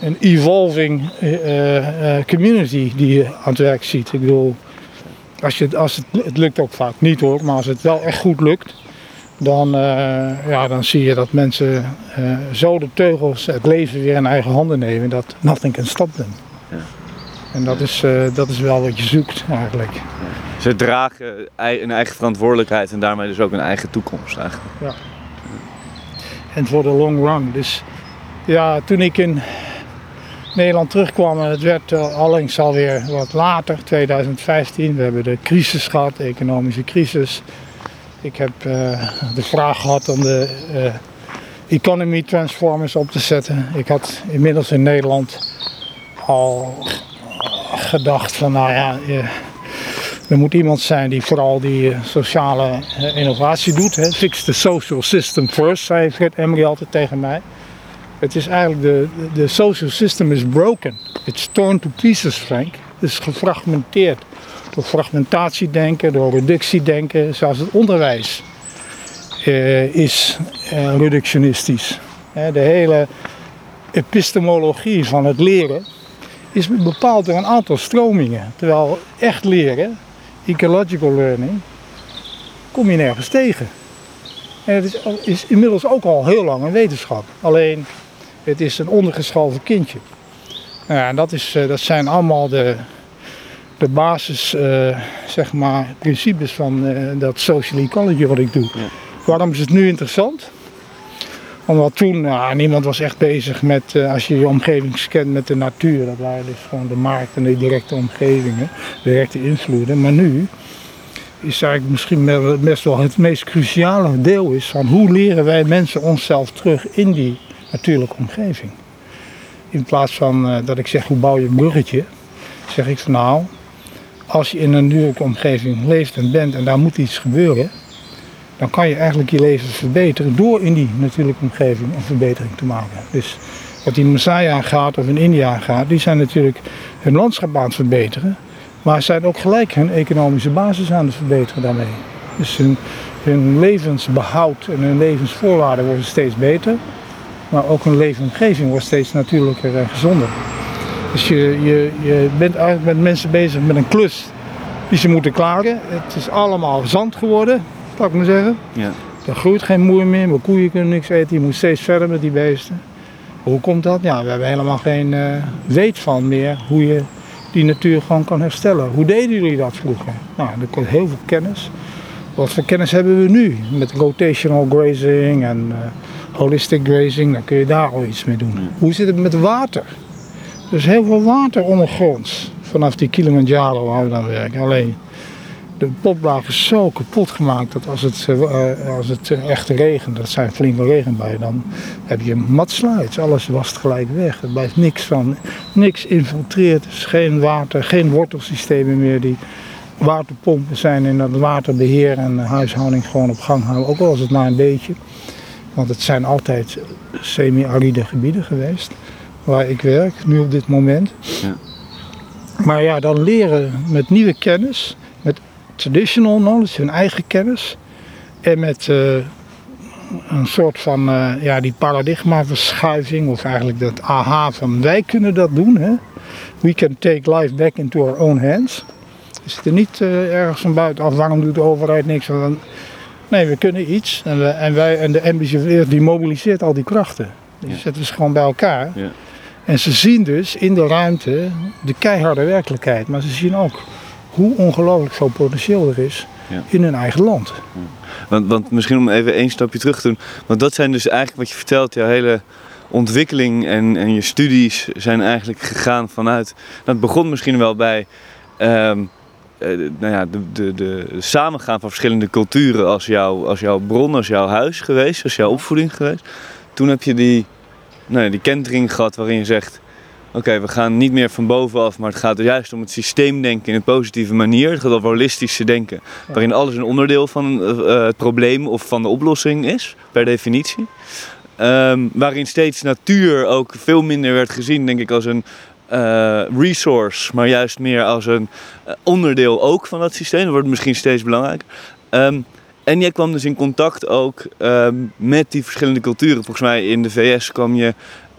een evolving community die je aan het werk ziet. Ik bedoel, als je, als het, het lukt ook vaak niet hoor, maar als het wel echt goed lukt, dan, eh, ja, dan zie je dat mensen eh, zo de teugels, het leven weer in eigen handen nemen, dat nothing can stop them. Ja. En dat is, eh, dat is wel wat je zoekt eigenlijk. Ze dragen een eigen verantwoordelijkheid en daarmee dus ook een eigen toekomst eigenlijk. En voor de long run. Dus ja, toen ik in Nederland terugkwam en het werd uh, allengs alweer wat later, 2015. We hebben de crisis gehad, de economische crisis. Ik heb eh, de vraag gehad om de eh, economy transformers op te zetten. Ik had inmiddels in Nederland al gedacht van nou ja, eh, er moet iemand zijn die vooral die sociale innovatie doet. Hè. Fix the social system first, zei Fred Emery altijd tegen mij. Het is eigenlijk de, de social system is broken. It's torn to pieces, Frank. Het is gefragmenteerd. Door fragmentatiedenken, door reductiedenken, zoals het onderwijs eh, is eh, reductionistisch. De hele epistemologie van het leren is bepaald door een aantal stromingen. Terwijl echt leren, ecological learning, kom je nergens tegen. En het is, is inmiddels ook al heel lang een wetenschap. Alleen het is een ondergeschoven kindje. Nou ja, en dat, is, eh, dat zijn allemaal de, de basis, eh, zeg maar, principes van eh, dat social ecology wat ik doe. Ja. Waarom is het nu interessant? Omdat toen, nou, niemand was echt bezig met, eh, als je je omgeving scant met de natuur. Dat waren dus gewoon de markt en de directe omgevingen, directe invloeden. Maar nu is eigenlijk misschien wel- best wel het meest cruciale deel is van hoe leren wij mensen onszelf terug in die natuurlijke omgeving. In plaats van dat ik zeg hoe bouw je een bruggetje, zeg ik van nou, als je in een natuurlijke omgeving leeft en bent en daar moet iets gebeuren, dan kan je eigenlijk je leven verbeteren door in die natuurlijke omgeving een verbetering te maken. Dus wat in Messiah gaat of in India gaat, die zijn natuurlijk hun landschap aan het verbeteren, maar zijn ook gelijk hun economische basis aan het verbeteren daarmee. Dus hun, hun levensbehoud en hun levensvoorwaarden worden steeds beter, maar ook hun leefomgeving wordt steeds natuurlijker en gezonder. Dus je, je, je bent eigenlijk met mensen bezig met een klus die ze moeten klaren. Het is allemaal zand geworden, zou ik maar zeggen. Ja. Er groeit geen moer meer, mijn koeien kunnen niks eten, je moet steeds verder met die beesten. Hoe komt dat? Ja, we hebben helemaal geen eh, weet van meer hoe je die natuur gewoon kan herstellen. Hoe deden jullie dat vroeger? Nou, er komt heel veel kennis. Wat voor kennis hebben we nu? Met rotational grazing en eh, holistic grazing, dan kun je daar al iets mee doen. Hoe zit het met water? Is heel veel water ondergronds vanaf die Kilimanjaro waar we dan werken. Alleen de poplaag is zo kapot gemaakt dat als het, eh, eh, als het eh, echt regent, dat zijn flinke regenbuien, dan heb je mudslides. Alles wast gelijk weg. Er blijft niks van. Niks infiltreert. Er is geen water, geen wortelsystemen meer die waterpompen zijn en dat waterbeheer en huishouding gewoon op gang houden. Ook al is het maar een beetje. Want het zijn altijd semi-aride gebieden geweest. Waar ik werk, nu op dit moment. Ja. Maar ja, dan leren met nieuwe kennis, met traditional knowledge, hun eigen kennis. En met eh, een soort van, eh, ja, die paradigmaverschuiving, of eigenlijk dat aha van wij kunnen dat doen. Hè? We can take life back into our own hands. We zitten niet eh, ergens van buitenaf, waarom doet de overheid niks? Want, nee, we kunnen iets. En, we, en, wij, en de NBC die mobiliseert al die krachten. Die Ja. zetten ze gewoon bij elkaar. Ja. En ze zien dus in de ruimte de keiharde werkelijkheid. Maar ze zien ook hoe ongelooflijk veel potentieel er is Ja. in hun eigen land. Want, want misschien om even één stapje terug te doen. Want dat zijn dus eigenlijk wat je vertelt, jouw hele ontwikkeling en, en je studies zijn eigenlijk gegaan vanuit. Dat begon misschien wel bij eh, nou ja, de, de, de samengaan van verschillende culturen als, jouw als jouw bron, als jouw huis geweest, als jouw opvoeding geweest. Toen heb je die, ja, die kentering gehad waarin je zegt. Oké, we gaan niet meer van bovenaf, maar het gaat er juist om het systeemdenken in een positieve manier. Het gaat over holistische denken, waarin alles een onderdeel van eh, eh, het probleem of van de oplossing is, per definitie. Ehm, waarin steeds natuur ook veel minder werd gezien, denk ik, als een eh, resource, maar juist meer als een onderdeel ook van dat systeem. Dat wordt misschien steeds belangrijker. Ehm, en jij kwam dus in contact ook ehm, met die verschillende culturen. Volgens mij in de VS kwam je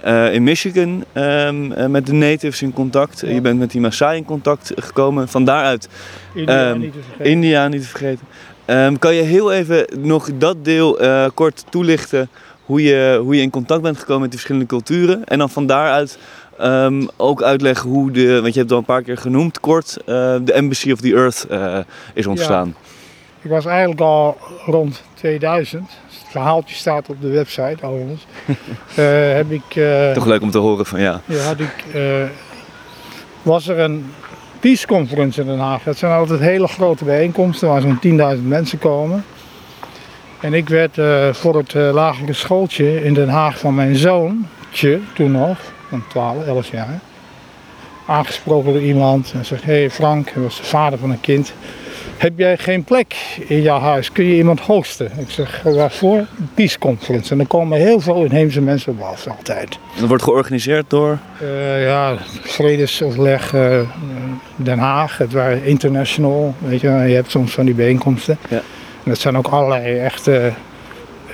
eh, in Michigan ehm, eh, met de natives in contact. Ja. Je bent met die Maasai in contact gekomen. Van daaruit India Ehm, niet te vergeten. India niet te vergeten. Ehm, kan je heel even nog dat deel eh, kort toelichten? Hoe je, hoe je in contact bent gekomen met die verschillende culturen. En dan van daaruit ehm, ook uitleggen hoe de, want je hebt het al een paar keer genoemd kort, de Embassy of the Earth is ontstaan. Ik was eigenlijk al rond 2000, het verhaaltje staat op de website overigens, eh, heb ik, eh, Toch leuk om te horen van ja. ja, had ik, eh, was er een Peace Conference in Den Haag. Dat zijn altijd hele grote bijeenkomsten waar zo'n 10.000 mensen komen. En ik werd voor het lagere schooltje in Den Haag van mijn zoontje, toen nog, van 12, 11 jaar, aangesproken door iemand en zegt, hé hey Frank, hij was de vader van een kind, heb jij geen plek in jouw huis? Kun je iemand hosten? Ik zeg, waarvoor? Een Peace Conference. En er komen heel veel inheemse mensen op af, altijd. En dat wordt georganiseerd door. Eh, ja, vredesoverleg eh, Den Haag, het waren international, weet je, je hebt soms van die bijeenkomsten. Ja. En dat zijn ook allerlei echte,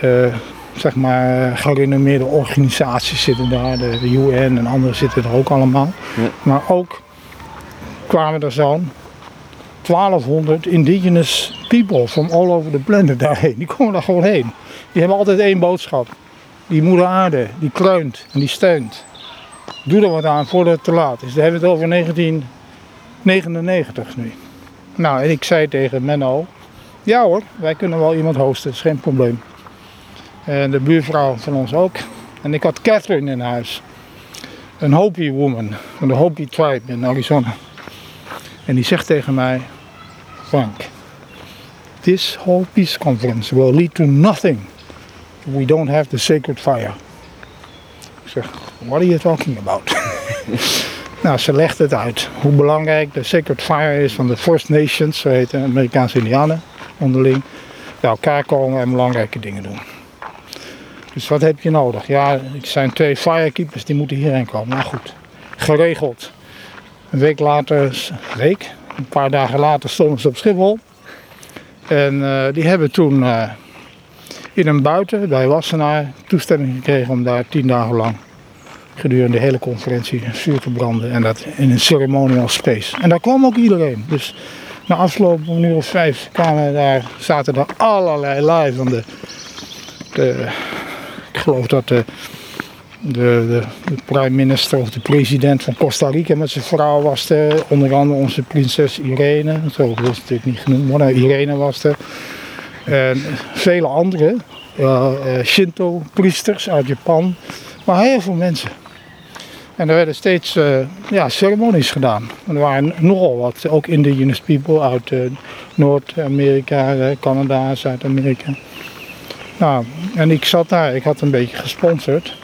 eh, zeg maar, gerenommeerde organisaties zitten daar, de, de UN en anderen zitten er ook allemaal. Ja. Maar ook kwamen er zo'n 1200 indigenous people from all over the planet daarheen. Die komen daar gewoon heen. Die hebben altijd één boodschap. Die moeder aarde, die kreunt en die steunt. Doe er wat aan voordat het te laat is. We hebben het over 1999 nu. Nou, en ik zei tegen Menno, ja hoor, wij kunnen wel iemand hosten, is geen probleem. En de buurvrouw van ons ook. En ik had Catherine in huis. Een Hopi woman van de Hopi tribe in Arizona. En die zegt tegen mij, Frank, this whole peace conference will lead to nothing we don't have the sacred fire. Ik zeg, what are you talking about? nou, ze legt het uit. Hoe belangrijk de sacred fire is van de First Nations, zo heet de Amerikaanse Indianen onderling. Bij elkaar komen en belangrijke dingen doen. Dus wat heb je nodig? Ja, het zijn twee firekeepers die moeten hierheen komen. Nou goed, geregeld. Een week later, week, een paar dagen later stonden ze op Schiphol. En eh, die hebben toen eh, in een buiten bij Wassenaar toestemming gekregen om daar tien dagen lang gedurende de hele conferentie vuur te branden. En dat in een ceremonial space. En daar kwam ook iedereen. Dus na afloop om een uur of vijf kwamen daar, zaten er allerlei lui van de ik geloof dat de, de, de, de prime minister of de president van Costa Rica met zijn vrouw was er. Onder andere onze prinses Irene. Zo is het natuurlijk niet genoemd, maar nou, Irene was er. En vele andere ja, eh, Shinto-priesters uit Japan. Maar heel veel mensen. En er werden steeds eh, ja, ceremonies gedaan. En er waren nogal wat, ook indigenous people uit eh, Noord-Amerika, eh, Canada, Zuid-Amerika. Nou, en ik zat daar, ik had een beetje gesponsord.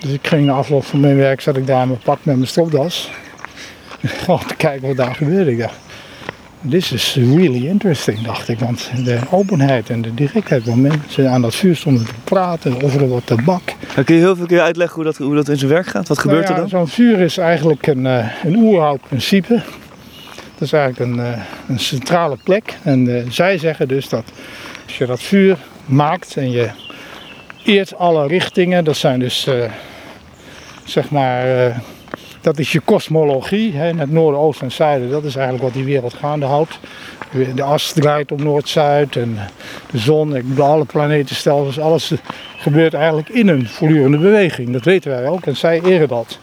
Dus ik ging na afloop van mijn werk, zat ik daar in mijn pak met mijn stropdas. Gewoon te kijken wat daar gebeurde. Ik dacht, This is really interesting, dacht ik. Want de openheid en de directheid waar mensen aan dat vuur stonden te praten over wat tabak. Dan kun je heel veel keer uitleggen hoe dat, hoe dat in zijn werk gaat? Wat gebeurt Nou ja, er dan? Zo'n vuur is eigenlijk een, eh, een oerhoud principe. Dat is eigenlijk een, eh, een centrale plek. En eh, zij zeggen dus dat als je dat vuur maakt en je eert alle richtingen, dat zijn dus eh, zeg maar, eh, dat is je kosmologie, hè, in het noorden, oosten en zuiden. Dat is eigenlijk wat die wereld gaande houdt. De as draait om Noord-Zuid en de zon, alle planetenstelsels, alles gebeurt eigenlijk in een voortdurende beweging. Dat weten wij ook en zij eren dat.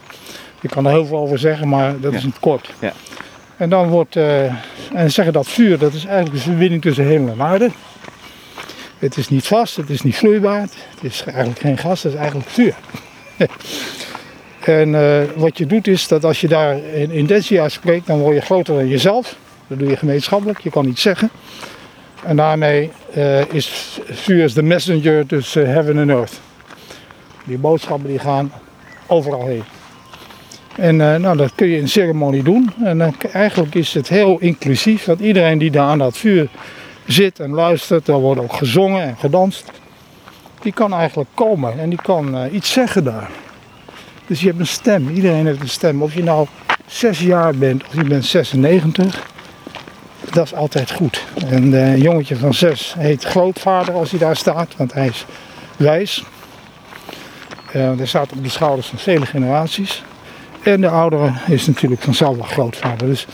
Je kan er heel veel over zeggen, maar dat Ja. is in het kort. Ja. En dan wordt, eh, en zeggen dat vuur, dat is eigenlijk de verbinding tussen hemel en aarde. Het is niet vast, het is niet vloeibaar, het is eigenlijk geen gas, het is eigenlijk vuur. en eh, wat je doet is dat als je daar een intentie uitspreekt, dan word je groter dan jezelf. Dat doe je gemeenschappelijk, je kan iets zeggen. En daarmee eh, is vuur de messenger tussen heaven en earth. Die boodschappen die gaan overal heen. En eh, nou, dat kun je in ceremonie doen. En eigenlijk is het heel inclusief. Want iedereen die daar aan dat vuur zit en luistert, er wordt ook gezongen en gedanst. Die kan eigenlijk komen en die kan eh, iets zeggen daar. Dus je hebt een stem. Iedereen heeft een stem. Of je nou zes jaar bent of je bent 96. Dat is altijd goed. En eh, een jongetje van zes heet grootvader als hij daar staat, want hij is wijs. Eh, hij staat op de schouders van vele generaties. En de oudere is natuurlijk vanzelf wel grootvader. Dus,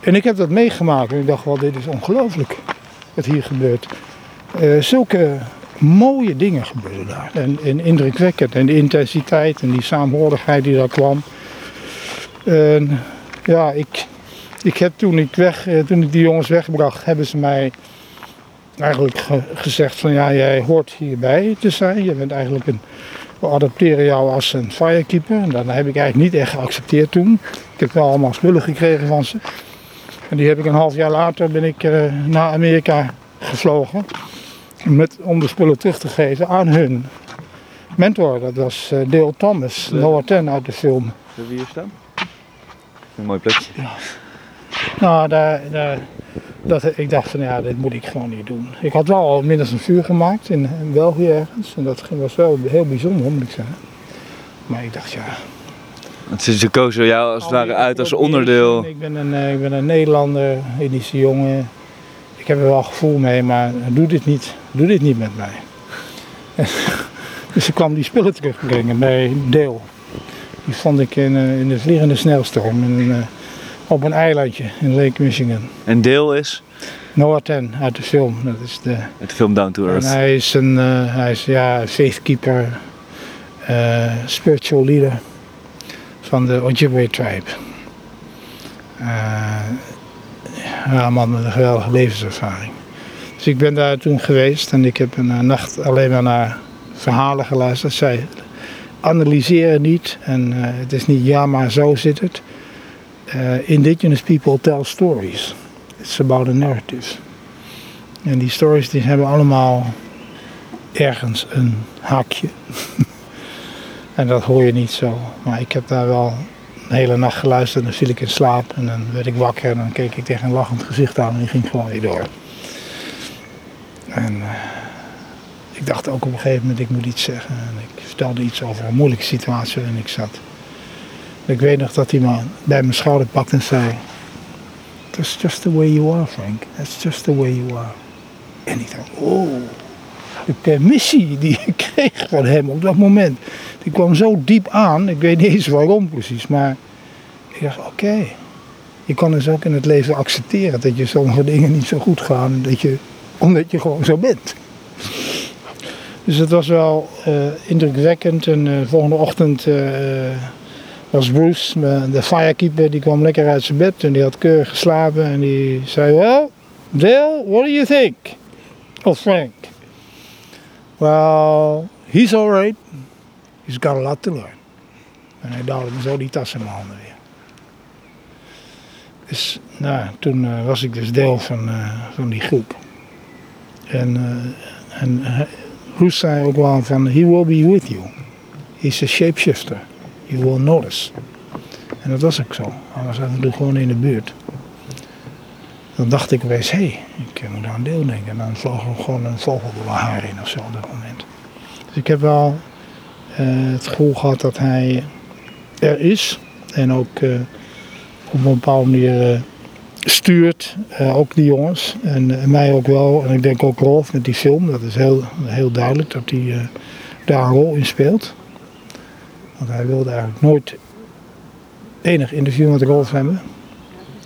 en ik heb dat meegemaakt en ik dacht wel, dit is ongelooflijk wat hier gebeurt. Eh, zulke mooie dingen gebeuren daar. En, en indrukwekkend. En de intensiteit en die saamhorigheid die daar kwam. En ja, ik, ik heb toen ik, weg, eh, toen ik die jongens wegbracht, hebben ze mij eigenlijk ge- gezegd van ja, jij hoort hierbij te zijn. Je bent eigenlijk een, we adopteren jou als een firekeeper. En dat heb ik eigenlijk niet echt geaccepteerd toen. Ik heb wel allemaal spullen gekregen van ze. En die heb ik een half jaar later ben ik eh, naar Amerika gevlogen. Met, om de spullen terug te geven aan hun mentor. Dat was Dale Thomas. Noah Ten uit de film. Zullen we hier staan? Een mooi plekje. Nou, daar, daar, dat, ik dacht van ja, dit moet ik gewoon niet doen. Ik had wel al minstens een vuur gemaakt in, in België ergens. En dat was wel heel bijzonder, moet ik zeggen. Maar ik dacht ja. Ze, ze kozen jou als het al ware uit als onderdeel. Ik ben een, eh, ik ben een Nederlander, Indische jongen. Ik heb er wel gevoel mee, maar doe dit niet, doe dit niet met mij. dus ik kwam die spullen terugbrengen bij Dale. Die vond ik in, eh, in de vliegende snelstorm in, eh, op een eilandje in Lake Michigan. En deel is Noah Ten uit de film. Dat is de, de film Down to en Earth. hij is een eh, hij is, ja, faithkeeper, spiritual leader van de Ojibwe tribe. Eh, ja, man met een geweldige levenservaring. Dus ik ben daar toen geweest en ik heb een eh, nacht alleen maar naar verhalen geluisterd. Zij analyseren niet en eh, het is niet ja, maar zo zit het. Indigenous people tell stories. It's about a narrative. En die stories die hebben allemaal ergens een haakje. en dat hoor je niet zo. Maar ik heb daar wel een hele nacht geluisterd en dan viel ik in slaap. En dan werd ik wakker en dan keek ik tegen een lachend gezicht aan en die ging gewoon weer door. En eh, ik dacht ook op een gegeven moment, ik moet iets zeggen. En ik vertelde iets over een moeilijke situatie waarin ik zat. Ik weet nog dat hij me bij mijn schouder pakte en zei... That's just the way you are, Frank. That's just the way you are. En ik dacht, oh, de permissie die ik kreeg van hem op dat moment. Die kwam zo diep aan, ik weet niet eens waarom precies, maar ik dacht, oké. Je kan dus ook in het leven accepteren dat je sommige dingen niet zo goed gaan, dat je, omdat je gewoon zo bent. Dus het was wel eh, indrukwekkend en de volgende ochtend eh, was Bruce, eh, de firekeeper, die kwam lekker uit zijn bed en die had keurig geslapen en die zei, well, Dale, what do you think? of Frank? Well, he's alright. He's got a lot to learn. En hij duwde me zo die tas in mijn handen weer. Dus nou, toen eh, was ik dus deel van, eh, van die groep. En, eh en Roes zei ook wel van, he will be with you. He's a shapeshifter. You will notice. En dat was ook zo. Hij was af en toe gewoon in de buurt. Dan dacht ik opeens, hé, ik moet aan een deel denken. En dan vloog er gewoon een vogel door haar in of zo op dat moment. Dus ik heb wel uh, het gevoel gehad dat hij er is. En ook uh, op een bepaalde manier uh, stuurt, ook die jongens. En, mij ook wel. En ik denk ook Rolf met die film. Dat is heel, heel duidelijk dat hij daar een rol in speelt. Want hij wilde eigenlijk nooit enig interview met Rolf hebben.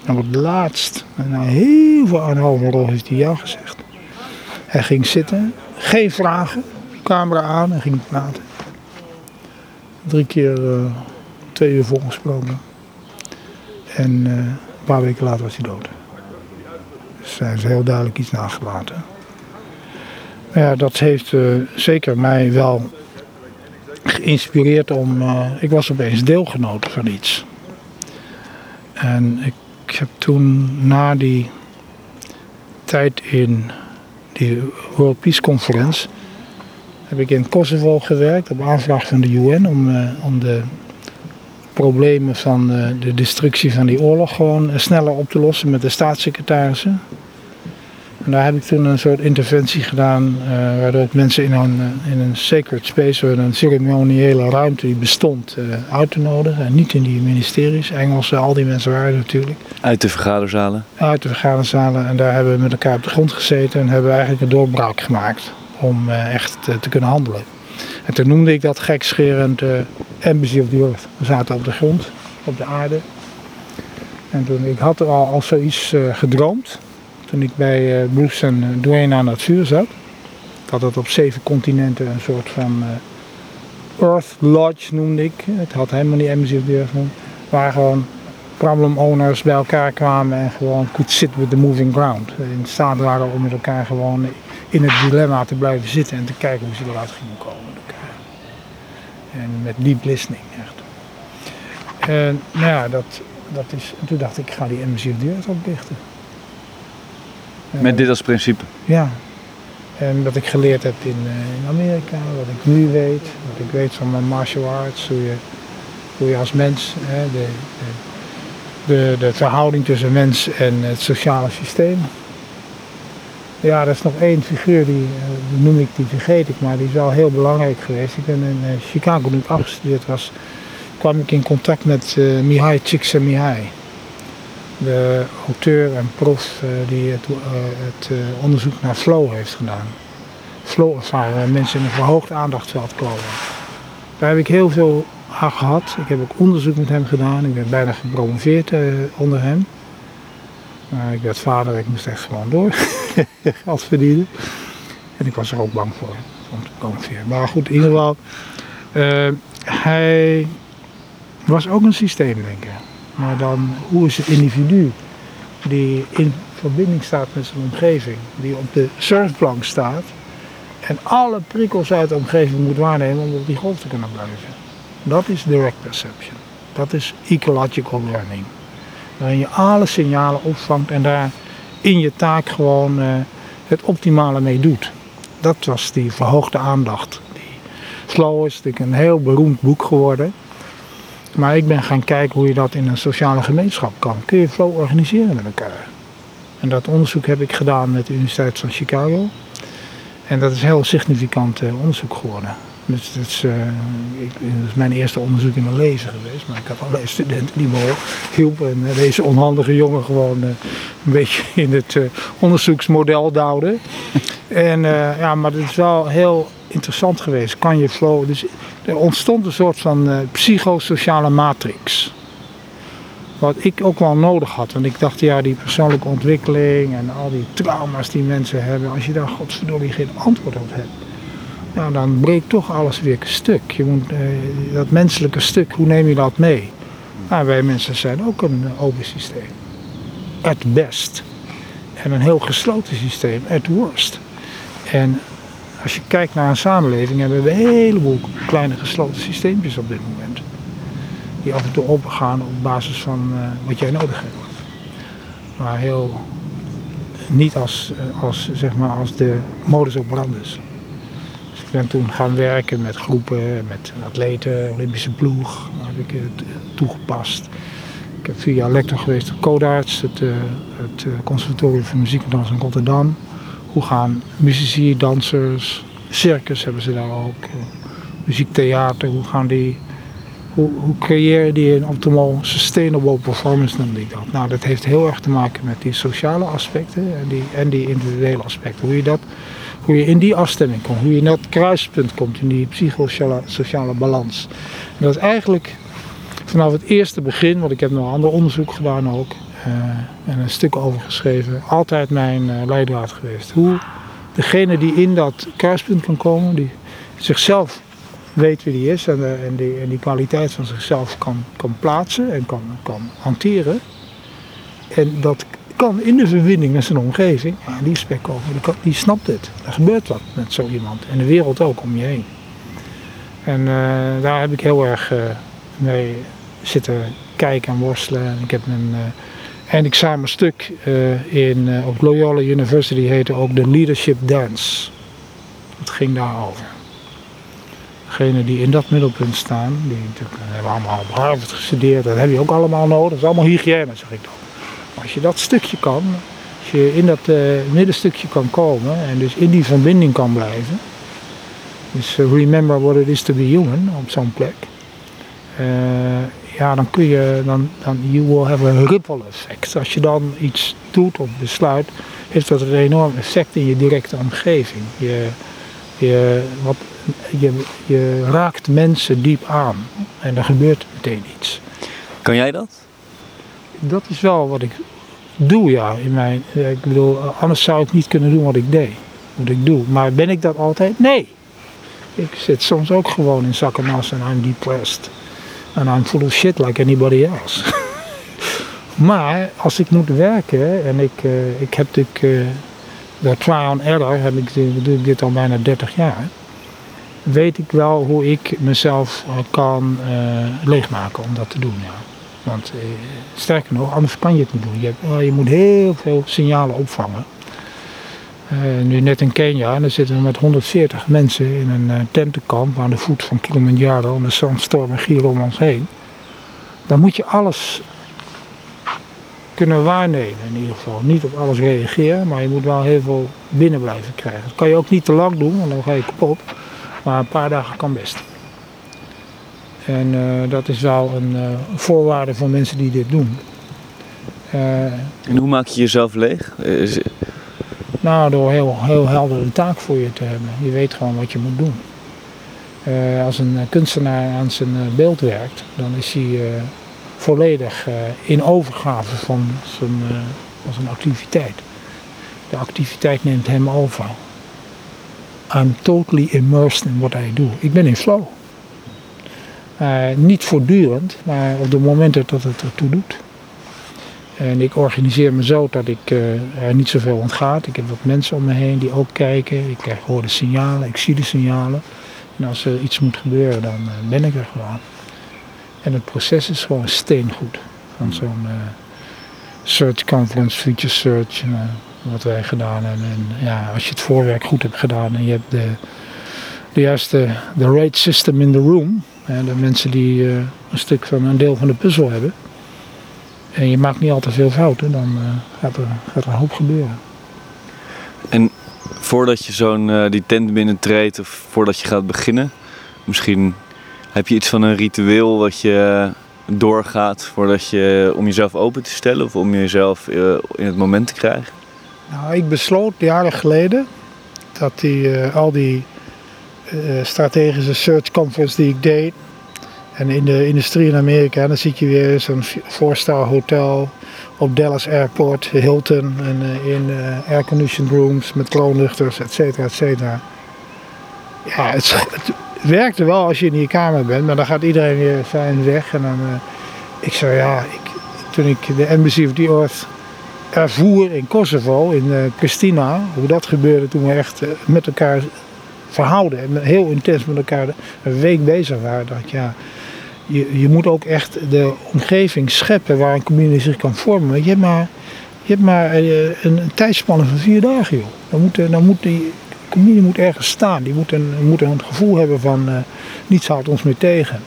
En het laatst, na heel veel aanhouden Rolf heeft hij ja gezegd. Hij ging zitten, geen vragen, camera aan en ging praten. Drie keer uh, twee uur volgesproken. En uh, een paar weken later was hij dood. Dus hij is heel duidelijk iets nagelaten. Maar ja, dat heeft uh, zeker mij wel geïnspireerd om. ik was opeens deelgenoot van iets. En ik heb toen na die tijd in die World Peace Conference heb ik in Kosovo gewerkt op aanvraag van de UN om, uh, om de problemen van uh, de destructie van die oorlog gewoon uh, sneller op te lossen met de staatssecretarissen. En daar heb ik toen een soort interventie gedaan, waardoor ik mensen in een, in een sacred space, een ceremoniële ruimte die bestond, uit te nodigen. En niet in die ministeries, Engelse, al die mensen waren natuurlijk. Uit de vergaderzalen? Uit de vergaderzalen. En daar hebben we met elkaar op de grond gezeten en hebben we eigenlijk een doorbraak gemaakt om uh, echt te, kunnen handelen. En toen noemde ik dat gekscherend uh, Embassy of the Earth. We zaten op de grond, op de aarde. En toen, ik had er al, al zoiets uh, gedroomd. Toen ik bij Bruce en Dwayne aan het vuur zat. Had het op zeven continenten een soort van Earth Lodge noemde ik. Het had helemaal niet Earth genoemd. Waar gewoon problem owners bij elkaar kwamen en gewoon could sit with the moving ground. In staat waren om met elkaar gewoon in het dilemma te blijven zitten en te kijken hoe ze eruit gingen komen. En met deep listening echt. En nou ja, dat, dat is, en toen dacht ik, ik ga die MSC deur oplichten. Met dit als principe? Ja. En wat ik geleerd heb in, in Amerika, wat ik nu weet, wat ik weet van mijn martial arts, hoe je, hoe je als mens hè, de, de, de, de verhouding tussen mens en het sociale systeem, ja, er is nog één figuur, die, uh, die, noem ik, die vergeet ik, maar die is wel heel belangrijk geweest. Ik ben in uh, Chicago, toen ik afgestudeerd was, kwam ik in contact met uh, Mihai Csikszentmihalyi. De auteur en prof die het, het onderzoek naar flow heeft gedaan. Flow ervaren, mensen in een verhoogd aandachtsveld komen. Daar heb ik heel veel aan gehad. Ik heb ook onderzoek met hem gedaan. Ik ben bijna gepromoveerd onder hem. Ik werd vader, ik moest echt gewoon door. Geld verdienen. En ik was er ook bang voor. Om te promoveren. Maar goed, in ieder geval. Hij was ook een systeemdenker. Maar dan, hoe is het individu die in verbinding staat met zijn omgeving, die op de surfplank staat en alle prikkels uit de omgeving moet waarnemen om op die golf te kunnen blijven. Dat is direct perception. Dat is ecological learning. Waarin je alle signalen opvangt en daar in je taak gewoon uh, het optimale mee doet. Dat was die verhoogde aandacht. Die Slow is natuurlijk een heel beroemd boek geworden. Maar ik ben gaan kijken hoe je dat in een sociale gemeenschap kan. Kun je flow organiseren met elkaar? En dat onderzoek heb ik gedaan met de Universiteit van Chicago. En dat is heel significant uh, onderzoek geworden. Dus dat is, uh, ik, dat is, mijn eerste onderzoek in mijn leven geweest. Maar ik had allerlei studenten die me hielpen. En uh, deze onhandige jongen gewoon uh, een beetje in het onderzoeksmodel duwde. en ja, maar het is wel heel interessant geweest. Kan je flow. Dus er ontstond een soort van psychosociale matrix. Wat ik ook wel nodig had. Want ik dacht, ja, die persoonlijke ontwikkeling en al die trauma's die mensen hebben. Als je daar godverdomme geen antwoord op hebt nou, dan breekt toch alles weer stuk. Je moet, uh, dat menselijke stuk, hoe neem je dat mee? Nou, wij mensen zijn ook een open systeem. At best. En een heel gesloten systeem, at worst. En als je kijkt naar een samenleving, hebben we een heleboel kleine gesloten systeempjes op dit moment. Die af en toe opengaan op basis van uh, wat jij nodig hebt. Maar heel, niet als, eh, als, zeg maar, als de modus operandus. Ik ben toen gaan werken met groepen, met atleten, Olympische ploeg. Daar heb ik het toegepast. Ik heb vier jaar lector geweest op Codarts, het, het Conservatorium voor Muziek en Dans in Rotterdam. Hoe gaan muzici, dansers, circus hebben ze daar ook, uh, muziektheater, hoe gaan die, hoe, hoe creëer die een optimal sustainable performance noemde ik dat. Nou, dat heeft heel erg te maken met die sociale aspecten en die, en die individuele aspecten. Hoe je dat hoe je in die afstemming komt, hoe je in dat kruispunt komt, in die psychosociale balans. En dat is eigenlijk vanaf het eerste begin, want ik heb nog ander onderzoek gedaan ook, en een stuk over geschreven, altijd mijn uh, leidraad geweest. Hoe degene die in dat kruispunt kan komen, die zichzelf weet wie die is en, uh, en, die, en die kwaliteit van zichzelf kan, kan plaatsen en kan, kan hanteren. En dat kan in de verbinding met zijn omgeving, die spek over, die, snapt het. Er gebeurt wat met zo iemand. En de wereld ook om je heen. En daar heb ik heel erg uh, mee zitten kijken en worstelen. Ik heb een uh, eindexamenstuk in, op Loyola University heette ook de Leadership Dance. Het ging daarover. Degenen die in dat middelpunt staan, die hebben allemaal op Harvard gestudeerd, dat heb je ook allemaal nodig. Dat is allemaal hygiëne, zeg ik dan. Als je dat stukje kan, als je in dat middenstukje kan komen en dus in die verbinding kan blijven. Dus remember what it is to be human op zo'n plek. Ja, dan kun je, dan, dan you will have a ripple effect. Als je dan iets doet of besluit, heeft dat een enorm effect in je directe omgeving. Je, je, wat, je, je raakt mensen diep aan en er gebeurt meteen iets. Kan jij dat? dat is wel wat ik doe, ja. In mijn, ik bedoel, anders zou ik niet kunnen doen wat ik deed. Wat ik doe. Maar ben ik dat altijd? Nee. Ik zit soms ook gewoon in zak en as en I'm depressed. En I'm full of shit like anybody else. maar als ik moet werken en ik, uh, ik heb natuurlijk uh, de trial and error, heb ik, doe ik dit al bijna 30 jaar. Weet ik wel hoe ik mezelf kan uh, leegmaken om dat te doen, ja. Want eh, sterker nog, anders kan je het niet doen. Je, je moet heel veel signalen opvangen. Uh, nu net in Kenia, en dan zitten we met 140 mensen in een uh, tentenkamp aan de voet van Kilimanjaro en de zandstormen gieren om ons heen. Dan moet je alles kunnen waarnemen in ieder geval. Niet op alles reageren, maar je moet wel heel veel binnen blijven krijgen. Dat kan je ook niet te lang doen, want dan ga je kapot. Maar een paar dagen kan best. En uh, dat is wel een voorwaarde voor mensen die dit doen. En hoe maak je jezelf leeg? Nou, door heel, heel helder taak voor je te hebben. Je weet gewoon wat je moet doen. als een kunstenaar aan zijn beeld werkt, dan is hij volledig in overgave van zijn, van zijn activiteit. De activiteit neemt hem over. I'm totally immersed in what I do. Ik ben in flow. Niet voortdurend, maar op de momenten dat het ertoe doet. En ik organiseer me zo dat ik uh, er niet zoveel ontgaat. Ik heb wat mensen om me heen die ook kijken. Ik krijg, hoor de signalen, ik zie de signalen. En als er iets moet gebeuren, dan uh, ben ik er gewoon. En het proces is gewoon steengoed. Van zo'n search conference, future search, wat wij gedaan hebben. En ja, als je het voorwerk goed hebt gedaan en je hebt de, de juiste de rate system in the room, de mensen die een stuk van een deel van de puzzel hebben. En je maakt niet al te veel fouten, dan uh, gaat, er, gaat er een hoop gebeuren. En voordat je zo'n uh, die tent binnentreedt of voordat je gaat beginnen, misschien heb je iets van een ritueel wat je doorgaat voordat je, om jezelf open te stellen of om jezelf in het moment te krijgen? Nou, ik besloot jaren geleden dat die, al die uh, strategische search conference die ik deed. En in de industrie in Amerika, dan zit je weer zo'n four-star hotel op Dallas Airport, Hilton, en uh, in uh, air-conditioned rooms met kroonluchters, et cetera, et cetera. Ja, het, het werkte wel als je in die kamer bent, maar dan gaat iedereen weer fijn weg. En dan, ik zei ja, ik, toen ik de Embassy of the Earth ervoer in Kosovo, in Pristina, hoe dat gebeurde toen we echt met elkaar verhouden en heel intens met elkaar een week bezig waren. Dat ja, je, je moet ook echt de omgeving scheppen waar een community zich kan vormen. Je hebt maar, je hebt maar eh, een, een van vier dagen, joh. Dan moet, dan moet die community moet ergens staan. Die moet een, moet een gevoel hebben van uh, niets houdt ons meer tegen.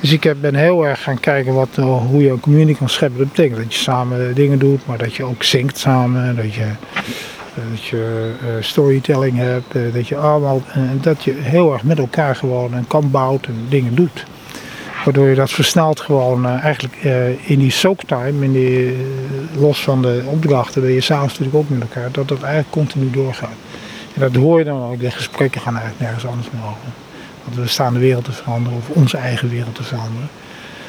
Dus ik ben heel erg gaan kijken wat, eh, hoe je een community kan scheppen. Dat betekent dat je samen dingen doet, maar dat je ook zingt samen. Dat je, eh, dat je eh, storytelling hebt. eh, dat je allemaal, dat je heel erg met elkaar gewoon een kamp bouwt en dingen doet. Waardoor je dat versnelt gewoon eh, eigenlijk eh, in die soaktime, in die, eh, los van de opdrachten, ben je s'avonds natuurlijk ook met elkaar, dat dat eigenlijk continu doorgaat. En dat hoor je dan ook, de gesprekken gaan eigenlijk nergens anders meer over. Want we staan de wereld te veranderen of onze eigen wereld te veranderen.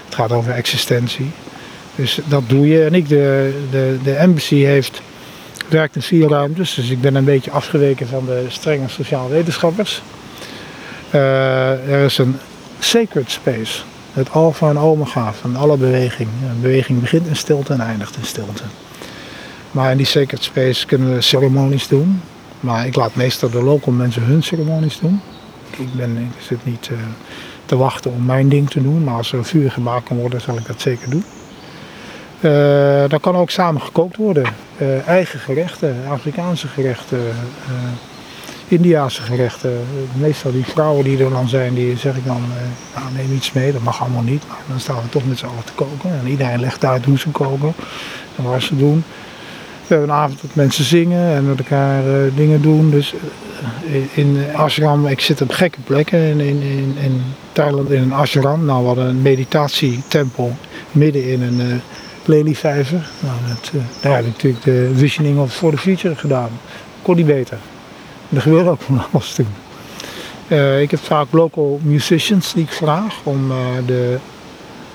Het gaat over existentie. Dus dat doe je. En ik, de, de, de embassy heeft, werkt in vier ruimtes, dus ik ben een beetje afgeweken van de strenge sociaal wetenschappers. Er is een sacred space, het alfa en omega van alle beweging. Beweging begint in stilte en eindigt in stilte. Maar in die sacred space kunnen we ceremonies doen. Maar ik laat meestal de local mensen hun ceremonies doen. Ik, ben, zit niet eh, te wachten om mijn ding te doen, maar als er vuur gemaakt kan worden, zal ik dat zeker doen. Eh daar kan ook samen gekookt worden. Eh, eigen gerechten, Afrikaanse gerechten, Indiaanse gerechten. Meestal die vrouwen die er dan zijn, die zeg ik dan, eh, nou, neem iets mee, dat mag allemaal niet. Maar dan staan we toch met z'n allen te koken. En iedereen legt uit hoe ze koken en waar ze doen. We hebben een avond dat mensen zingen en met elkaar eh, dingen doen. Dus eh, in ashram, ik zit op gekke plekken in, in, in, Thailand in een ashram. Nou, we hadden een meditatietempel midden in een eh lelievijver. Nou, dat, daar heb ik natuurlijk de visioning of for the future gedaan. Kon niet beter. En er gebeurt ook van alles toen. Eh, ik heb vaak local musicians die ik vraag om eh, de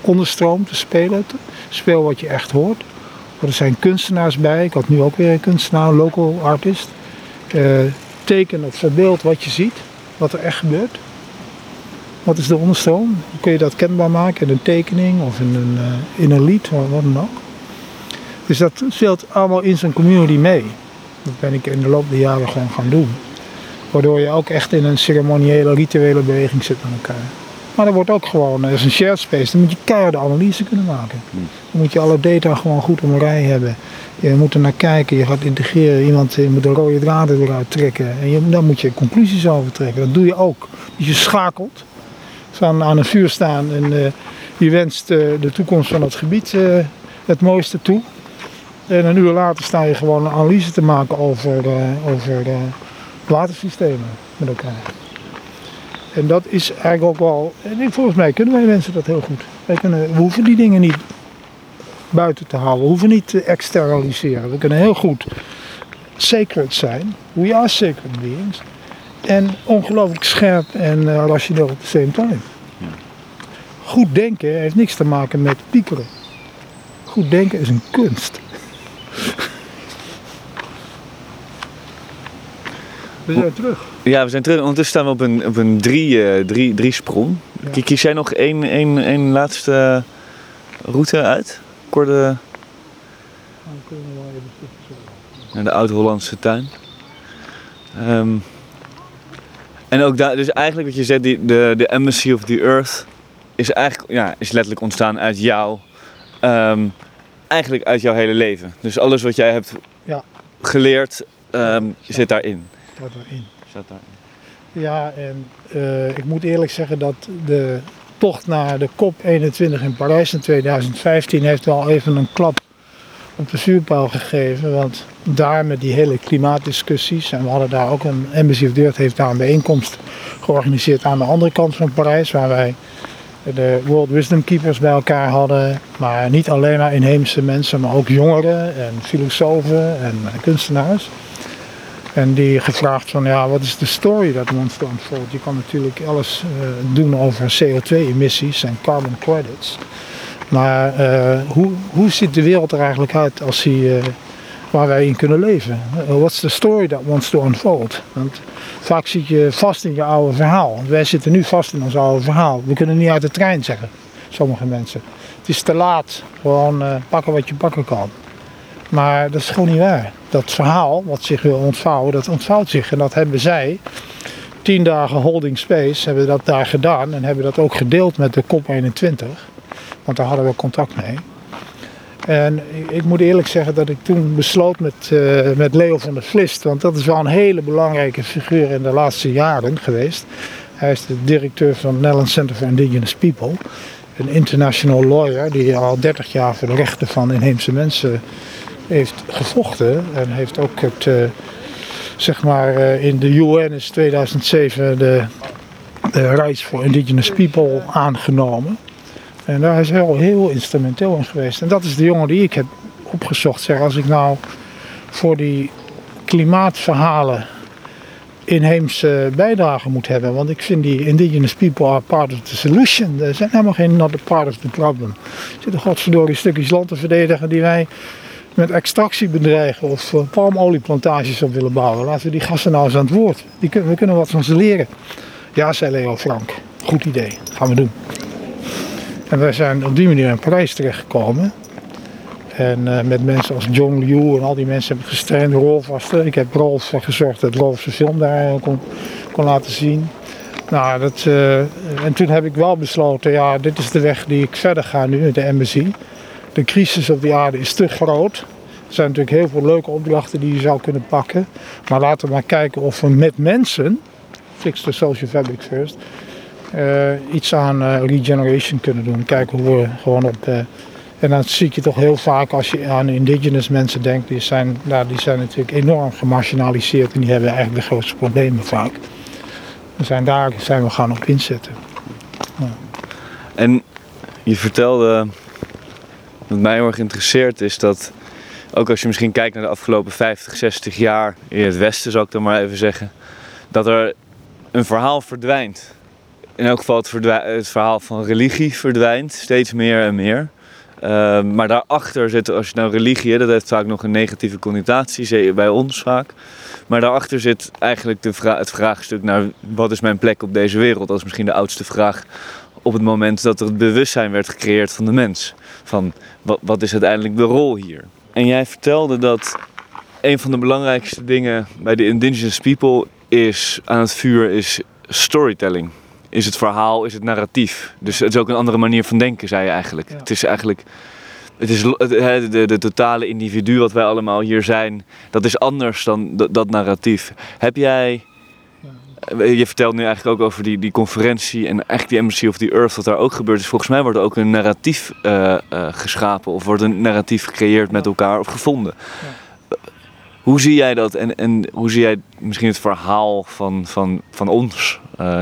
onderstroom te spelen. Speel wat je echt hoort. Er zijn kunstenaars bij. Ik had nu ook weer een kunstenaar, een local artist. Eh, teken of verbeeld wat je ziet, wat er echt gebeurt. Wat is de onderstroom? Hoe kun je dat kenbaar maken in een tekening of in een, in een lied, wat wat dan ook. Dus dat speelt allemaal in zijn community mee. Dat ben ik in de loop der jaren gewoon gaan doen. Waardoor je ook echt in een ceremoniële, rituele beweging zit met elkaar. Maar er wordt ook gewoon, is een shared space, dan moet je keiharde analyse kunnen maken. Dan moet je alle data gewoon goed op een rij hebben. Je moet er naar kijken, je gaat integreren, iemand je moet de rode draden eruit trekken. En je, dan moet je conclusies over trekken. Dat doe je ook. Dus je schakelt. Van aan een vuur staan en eh, je wenst eh, de toekomst van het gebied eh, het mooiste toe. En een uur later sta je gewoon een analyse te maken over, over watersystemen met elkaar. En dat is eigenlijk ook wel, en volgens mij kunnen wij mensen dat heel goed. Wij kunnen, we hoeven die dingen niet buiten te houden, we hoeven niet te externaliseren. We kunnen heel goed sacred zijn, we are sacred beings. En ongelooflijk scherp en eh, rationeel at the same time. Goed denken heeft niks te maken met piekeren. Goed denken is een kunst. We zijn terug. Ja, we zijn terug. Ondertussen staan we op een, op een drie, eh, drie, drie sprong. Ja. Kies jij nog één, één, één laatste route uit? Korte even terug. naar de Oud-Hollandse tuin. Ehm, en ook daar, dus eigenlijk wat je zegt, die, de, de Embassy of the Earth is eigenlijk ja, is letterlijk ontstaan uit jou. ehm, eigenlijk uit jouw hele leven. Dus alles wat jij hebt Ja. geleerd ehm, zit daarin. Erin. Zat daarin. Ja, en eh, ik moet eerlijk zeggen dat de tocht naar de COP21 in Parijs in 2015 heeft wel even een klap op de vuurpijl gegeven. Want daar met die hele klimaatdiscussies, en we hadden daar ook een Embassy of Earth heeft daar een bijeenkomst georganiseerd aan de andere kant van Parijs, waar wij de World Wisdom Keepers bij elkaar hadden. Maar niet alleen maar inheemse mensen, maar ook jongeren en filosofen en kunstenaars. En die gevraagd van ja, wat is de story dat to unfold? Je kan natuurlijk alles eh, doen over CO2-emissies en carbon credits. Maar eh, hoe, hoe ziet de wereld er eigenlijk uit als die, eh, waar wij in kunnen leven? Uh, what's the story that wants to unfold? Want vaak zit je vast in je oude verhaal. Wij zitten nu vast in ons oude verhaal. We kunnen niet uit de trein zeggen, sommige mensen. Het is te laat. Gewoon pakken wat je pakken kan. Maar dat is gewoon niet waar. Dat verhaal wat zich wil ontvouwen, dat ontvouwt zich. En dat hebben zij, tien dagen holding space, hebben dat daar gedaan. En hebben dat ook gedeeld met de COP21. Want daar hadden we contact mee. En ik, moet eerlijk zeggen dat ik toen besloot met, eh, met Leo van der Vlist. Want dat is wel een hele belangrijke figuur in de laatste jaren geweest. Hij is de directeur van het Netherlands Center for Indigenous People. een international lawyer die al 30 jaar voor de rechten van inheemse mensen heeft gevochten. En heeft ook het, uh, zeg maar, uh, in de UN is 2007 de, de Rights for Indigenous People aangenomen. En daar is hij al heel instrumenteel in geweest. En dat is de jongen die ik heb opgezocht. Zeg, als ik nou voor die klimaatverhalen inheemse bijdrage moet hebben. Want ik vind die indigenous people are part of the solution. Ze zijn helemaal geen not a part of the problem. Er zitten godverdorie stukjes land te verdedigen die wij met extractiebedrijven of uh, palmolieplantages op willen bouwen. Laten we die gasten nou eens aan het woord. Die we kunnen wat van ze leren. Ja, zei Leo Frank. Goed idee. Gaan we doen. En wij zijn op die manier in Parijs terechtgekomen. En uh, met mensen als John Liu en al die mensen heb ik gestraind. Ik heb Rolf gezorgd dat Rolf zijn film daar kon, kon laten zien. Nou, dat, en toen heb ik wel besloten, ja, dit is de weg die ik verder ga nu de embassy. De crisis op de aarde is te groot. Er zijn natuurlijk heel veel leuke opdrachten die je zou kunnen pakken. Maar laten we maar kijken of we met mensen, fix the social fabric first, uh, iets aan uh, regeneration kunnen doen. Kijken hoe we gewoon op en dan zie je toch heel vaak als je aan indigenous mensen denkt, die zijn, nou, die zijn natuurlijk enorm gemarginaliseerd en die hebben eigenlijk de grootste problemen vaak. We zijn daar zijn we gaan op inzetten. Ja. En je vertelde, wat mij heel erg interesseert is dat, ook als je misschien kijkt naar de afgelopen 50, 60 jaar in het Westen, zou ik dan maar even zeggen, dat er een verhaal verdwijnt. In elk geval het, het verhaal van religie verdwijnt steeds meer en meer. Uh, maar daarachter zit, als je nou religie, dat heeft vaak nog een negatieve connotatie, bij ons vaak. Maar daarachter zit eigenlijk de het vraagstuk naar wat is mijn plek op deze wereld? Dat is misschien de oudste vraag op het moment dat er het bewustzijn werd gecreëerd van de mens. Van wat, wat is uiteindelijk de rol hier? En jij vertelde dat een van de belangrijkste dingen bij de indigenous people is aan het vuur is storytelling is het verhaal, is het narratief. Dus het is ook een andere manier van denken, zei je eigenlijk. Het is eigenlijk. Het is de, de, de, totale individu wat wij allemaal hier zijn, dat is anders dan dat, narratief. Heb jij. Je vertelt nu eigenlijk ook over die, die conferentie en eigenlijk die Embassy of the Earth, wat daar ook gebeurt. Dus volgens mij wordt er ook een narratief uh, uh, geschapen of wordt een narratief gecreëerd met elkaar of gevonden. Hoe zie jij dat en, en hoe zie jij misschien het verhaal van, van, van ons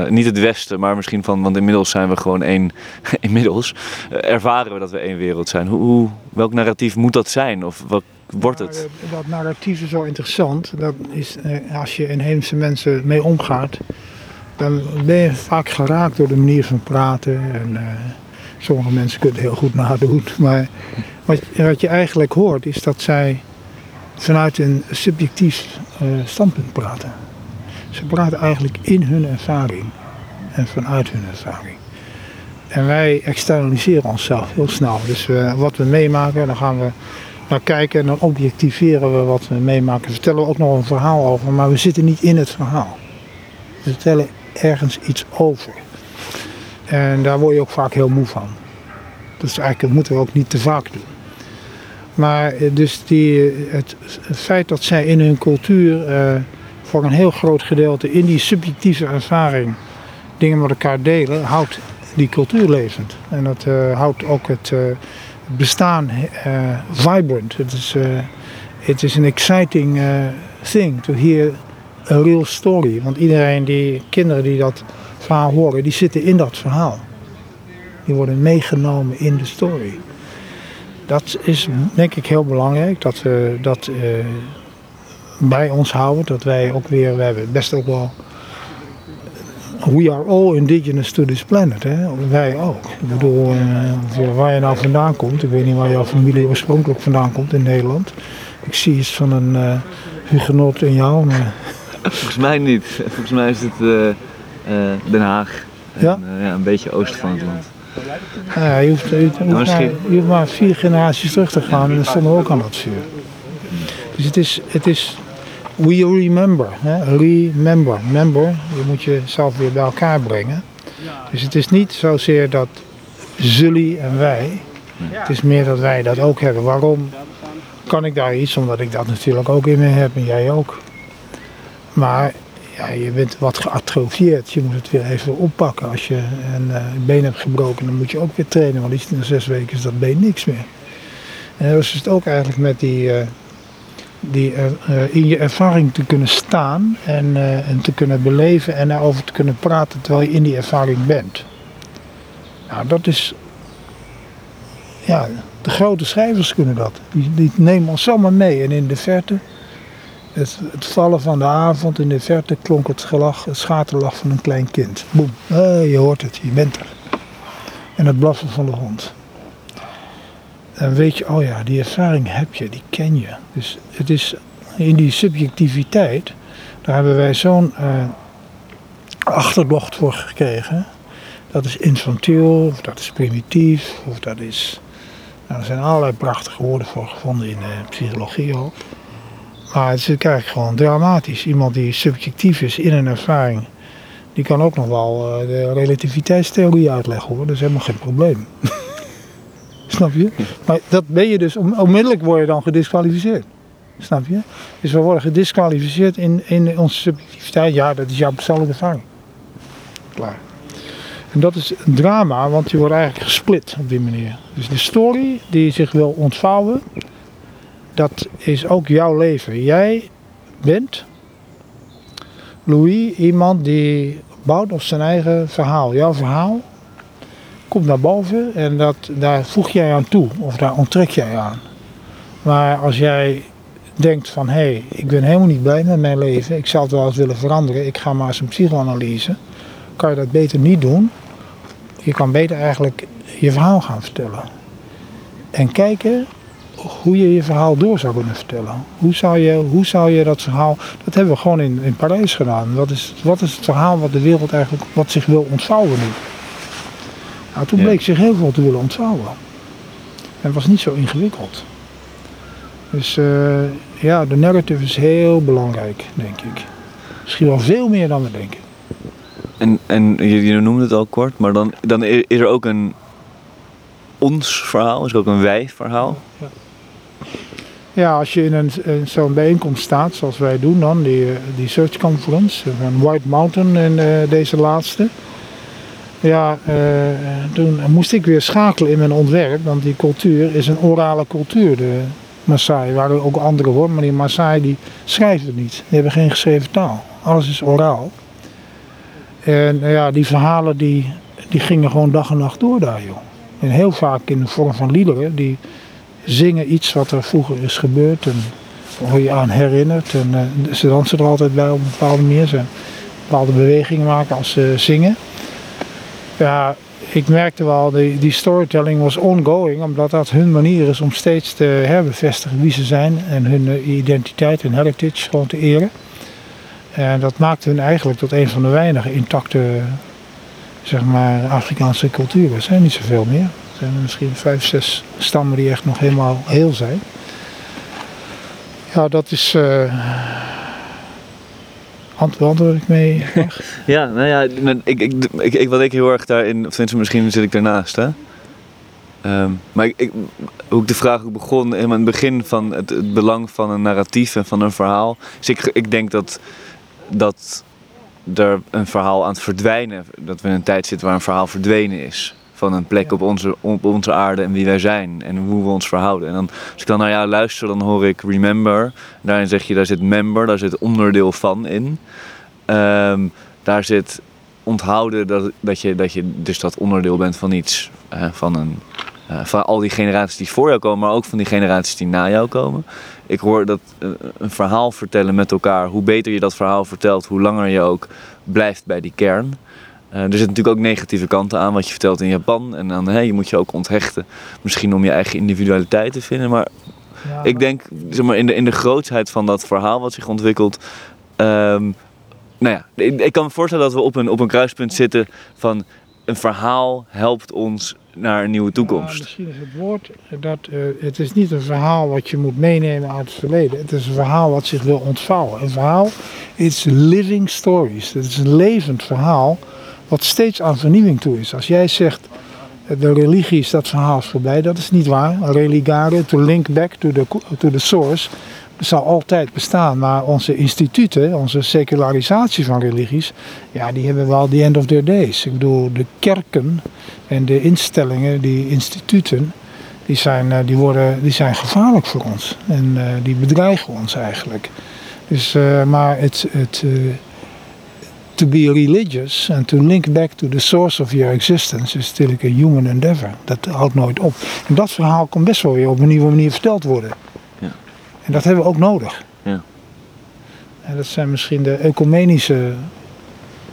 niet het Westen, maar misschien van, want inmiddels zijn we gewoon één. inmiddels ervaren we dat we één wereld zijn. Hoe, welk narratief moet dat zijn? Of wat wordt het? Ja, dat narratief is zo interessant. Dat is, uh, als je inheemse mensen mee omgaat, dan ben je vaak geraakt door de manier van praten. En, sommige mensen kunnen het heel goed nadoen. Maar wat, wat je eigenlijk hoort, is dat zij vanuit een subjectief standpunt praten. Ze praten eigenlijk in hun ervaring en vanuit hun ervaring. En wij externaliseren onszelf heel snel. Dus wat we meemaken, dan gaan we naar kijken en dan objectiveren we wat we meemaken. Vertellen we ook nog een verhaal over, maar we zitten niet in het verhaal. We vertellen ergens iets over. En daar word je ook vaak heel moe van. Is eigenlijk, dat moeten we ook niet te vaak doen. Maar eh, dus die, het, het feit dat zij in hun cultuur uh, voor een heel groot gedeelte in die subjectieve ervaring dingen met elkaar delen, houdt die cultuur levend. En dat houdt ook het bestaan uh, vibrant. Het is, it is an exciting thing to hear a real story. Want iedereen die, kinderen die dat verhaal horen, die zitten in dat verhaal. Die worden meegenomen in de story. Dat is denk ik heel belangrijk, dat we dat bij ons houden. Dat wij ook weer, we hebben best ook wel. We are all indigenous to this planet. Hè? Wij ook. Ik bedoel, uh, waar je nou vandaan komt. Ik weet niet waar jouw familie oorspronkelijk vandaan komt in Nederland. Ik zie iets van een uh, hugenot in jou. Maar... Volgens mij niet. Volgens mij is het uh, Den Haag. Ja? En, ja? Een beetje oosten van het land. Ja, je, hoeft, je, hoeft nou, maar, je hoeft maar vier generaties terug te gaan en dan stonden we ook aan dat vuur. Dus het is, het is we remember. Hè? Remember. Member, je moet jezelf weer bij elkaar brengen. Dus het is niet zozeer dat jullie en wij. Het is meer dat wij dat ook hebben. Waarom kan ik daar iets? Omdat ik dat natuurlijk ook in me heb en jij ook. Maar ja, je bent wat geatrofieerd. Je moet het weer even oppakken. Als je een uh, been hebt gebroken, dan moet je ook weer trainen. Want iets na zes weken is dat been niks meer. En dat is het ook eigenlijk met die, uh, die uh, in je ervaring te kunnen staan en, en te kunnen beleven en daarover te kunnen praten terwijl je in die ervaring bent. Nou, dat is. Ja, de grote schrijvers kunnen dat. Die, die nemen ons allemaal mee. En in de verte het, het, vallen van de avond in de verte klonk het gelach, het schaterlach van een klein kind. Boem, eh, je hoort het, je bent er. En het blaffen van de hond. Dan weet je, oh ja, die ervaring heb je, die ken je. Dus het is in die subjectiviteit, daar hebben wij zo'n uh, achterdocht voor gekregen. Dat is infantiel, of dat is primitief, of dat is. Nou, er zijn allerlei prachtige woorden voor gevonden in de psychologie ook. Maar het is eigenlijk gewoon dramatisch. Iemand die subjectief is in een ervaring, die kan ook nog wel uh, de relativiteitstheorie uitleggen hoor. Dat is helemaal geen probleem. Snap je? Maar dat ben je dus, onmiddellijk word je dan gedisqualificeerd. Snap je? Dus we worden gedisqualificeerd in, in onze subjectiviteit. Ja, dat is jouw persoonlijke ervaring. Klaar. En dat is een drama, want je wordt eigenlijk gesplit op die manier. Dus de story die zich wil ontvouwen, dat is ook jouw leven. Jij bent, Louis, iemand die bouwt op zijn eigen verhaal. Jouw verhaal komt naar boven en dat, daar voeg jij aan toe of daar onttrek jij aan. Maar als jij denkt van hé, hey, ik ben helemaal niet blij met mijn leven, ik zou het wel eens willen veranderen, ik ga maar eens een psychoanalyse, kan je dat beter niet doen. Je kan beter eigenlijk je verhaal gaan vertellen. En kijken hoe je je verhaal door zou kunnen vertellen. Hoe zou je, hoe zou je dat verhaal. Dat hebben we gewoon in, in Parijs gedaan. Wat is, wat is het verhaal wat de wereld eigenlijk. wat zich wil ontvouwen nu? Nou, toen bleek zich heel veel te willen ontvouwen. En het was niet zo ingewikkeld. Dus uh, ja, de narrative is heel belangrijk, denk ik. Misschien wel veel meer dan we denken. En, en je, je noemde het al kort, maar dan, dan is er ook een ons verhaal, is er ook een wij verhaal. Ja. Ja, als je in een, zo'n bijeenkomst staat, zoals wij doen dan, die, die Search Conference van White Mountain en uh, deze laatste. Ja, uh, toen moest ik weer schakelen in mijn ontwerp, want die cultuur is een orale cultuur. De Maasai, waren ook andere hoor, maar die Maasai die schrijven niet. Die hebben geen geschreven taal. Alles is oraal. En ja, die verhalen die, die gingen gewoon dag en nacht door daar joh. En heel vaak in de vorm van liederen die zingen iets wat er vroeger is gebeurd en waar je aan herinnert. En uh, ze dansen er altijd bij op een bepaalde manier. Ze bepaalde bewegingen maken als ze zingen. Ja, ik merkte wel, die, die storytelling was ongoing, omdat dat hun manier is om steeds te herbevestigen wie ze zijn en hun eh, identiteit en heritage gewoon te eren. En dat maakte hun eigenlijk tot een van de weinige intacte zeg maar, Afrikaanse culturen. Er zijn niet zoveel meer zijn er misschien vijf, zes stammen die echt nog helemaal heel zijn. Ja, dat is. Uh, antwoord ik mee. ja, nou ja, ik, ik, ik, ik, wat ik heel erg daarin, of tenminste misschien zit ik ernaast, hè. Um, maar ik, ik, hoe ik de vraag ook begon, in het begin van het, het, belang van een narratief en van een verhaal. Dus ik, ik denk dat, dat er een verhaal aan het verdwijnen, dat we in een tijd zitten waar een verhaal verdwenen is van een plek op, onze, op onze aarde en wie wij zijn en hoe we ons verhouden. En dan, als ik dan naar jou luister, dan hoor ik remember. Daarin zeg je, daar zit member, daar zit onderdeel van in. Ehm, daar zit onthouden dat, dat, je, dat je dus dat onderdeel bent van iets. van, een, uh, van al die generaties die voor jou komen, maar ook van die generaties die na jou komen. Ik hoor dat uh, een verhaal vertellen met elkaar, hoe beter je dat verhaal vertelt, hoe langer je ook blijft bij die kern. Uh, er zitten natuurlijk ook negatieve kanten aan wat je vertelt in Japan. En dan hey, je moet je ook onthechten. Misschien om je eigen individualiteit te vinden. Maar ja, ik denk zeg maar, in, de, in de grootsheid van dat verhaal wat zich ontwikkelt. Um, nou ja, ik, ik, kan me voorstellen dat we op een, op een kruispunt zitten van een verhaal helpt ons naar een nieuwe toekomst. Ja, misschien is het woord dat uh, het is niet een verhaal wat je moet meenemen uit het verleden. Het is een verhaal wat zich wil ontvouwen. Een verhaal is living stories. Het is een levend verhaal wat steeds aan vernieuwing toe is. Als jij zegt, de religie is dat verhaal voorbij, dat is niet waar. Religare, to link back to the, to the source, zal altijd bestaan. Maar onze instituten, onze secularisatie van religies, ja, die hebben wel the end of their days. Ik bedoel, de kerken en de instellingen, die instituten, die zijn, eh, die worden, die zijn gevaarlijk voor ons. En uh, die bedreigen ons eigenlijk. Dus, maar het, het to be religious and to link back to the source of your existence is natuurlijk een human endeavor. Dat houdt nooit op. En dat verhaal kan best wel weer op een nieuwe manier verteld worden. Ja. En dat hebben we ook nodig. Ja. En dat zijn misschien de ecumenische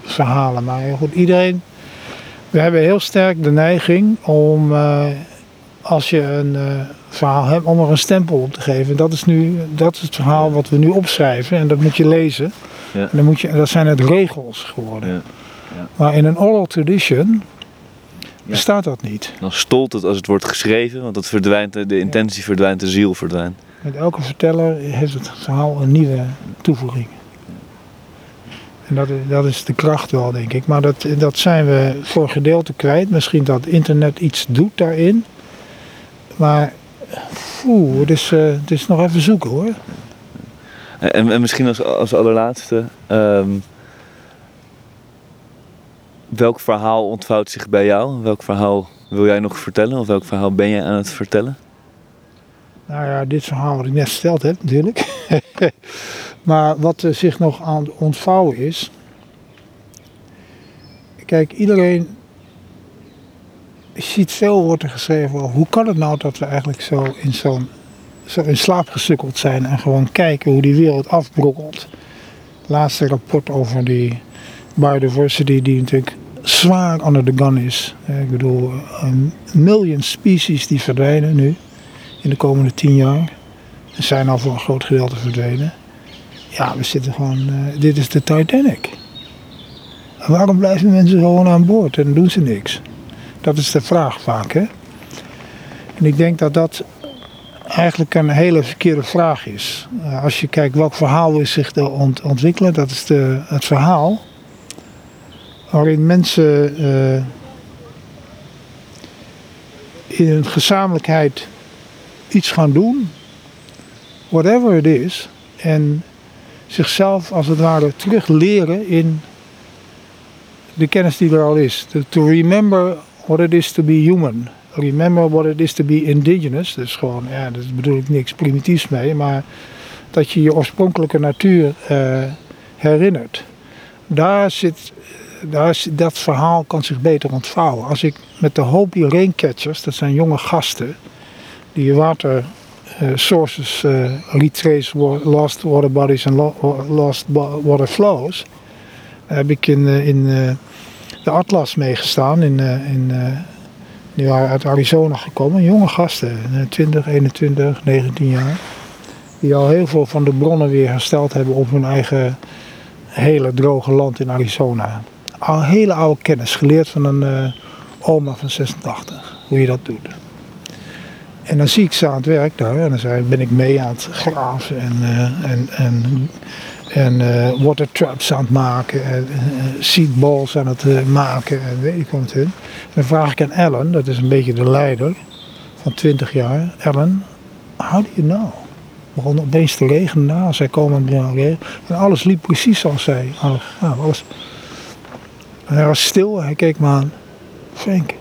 verhalen. Maar goed, iedereen. We hebben heel sterk de neiging om. Uh, als je een uh, verhaal hebt, om er een stempel op te geven. Dat is nu dat is het verhaal wat we nu opschrijven en dat moet je lezen. Ja. En dan moet je, dat zijn het regels geworden. Ja. Ja. Maar in een oral tradition bestaat dat niet. Dan stolt het als het wordt geschreven, want het verdwijnt, de intentie verdwijnt, de ziel verdwijnt. Met elke verteller heeft het verhaal een nieuwe toevoeging. En dat, dat is de kracht wel, denk ik. Maar dat, dat zijn we voor gedeelte kwijt. Misschien dat internet iets doet daarin. Maar oeh, het is, nog even zoeken hoor. En, en misschien als, als allerlaatste, um, welk verhaal ontvouwt zich bij jou? Welk verhaal wil jij nog vertellen? Of welk verhaal ben jij aan het vertellen? Nou ja, dit verhaal wat ik net verteld heb, natuurlijk. maar wat zich nog aan het ontvouwen is. Kijk, iedereen ziet veel wordt er geschreven over hoe kan het nou dat we eigenlijk zo in zo'n zo in slaap gesukkeld zijn en gewoon kijken hoe die wereld afbrokkelt. Laatste rapport over die biodiversity die natuurlijk zwaar onder de gun is. Ik bedoel, een miljoen species die verdwijnen nu in de komende tien jaar. Er zijn al voor een groot gedeelte verdwenen. Ja, we zitten gewoon, uh, dit is de Titanic. Waarom blijven mensen gewoon aan boord en doen ze niks? Dat is de vraag vaak, hè. En ik denk dat dat eigenlijk een hele verkeerde vraag is. Uh, als je kijkt welk verhaal is zich ont ontwikkelen, dat is de, het verhaal waarin mensen uh, in een gezamenlijkheid iets gaan doen, whatever it is, en zichzelf als het ware terug leren in de kennis die er al is. To remember what it is to be human remember what it is to be indigenous. Dus gewoon, ja, daar bedoel ik niks primitiefs mee, maar dat je je oorspronkelijke natuur uh, herinnert. Daar zit, daar dat verhaal kan zich beter ontvouwen. Als ik met de Hopi Raincatchers, dat zijn jonge gasten, die water uh, sources uh, retrace lost water bodies en lost water flows, heb ik in, in de Atlas meegestaan in, in die waren uit Arizona gekomen, jonge gasten, 20, 21, 19 jaar. Die al heel veel van de bronnen weer hersteld hebben op hun eigen hele droge land in Arizona. Al hele oude kennis, geleerd van een uh, oma van 86, hoe je dat doet. En dan zie ik ze aan het werk daar en dan ben ik mee aan het graven en, en, en en uh, water traps aan het maken. En uh, seedballs aan het uh, maken. En weet ik wat. En dan vraag ik aan Ellen, dat is een beetje de leider van 20 jaar. Ellen, how do you know? Begon opeens te regenen na. Zij komen en En alles liep precies zoals zij gegaan. Alles. En hij was stil. Hij keek me aan. Frank,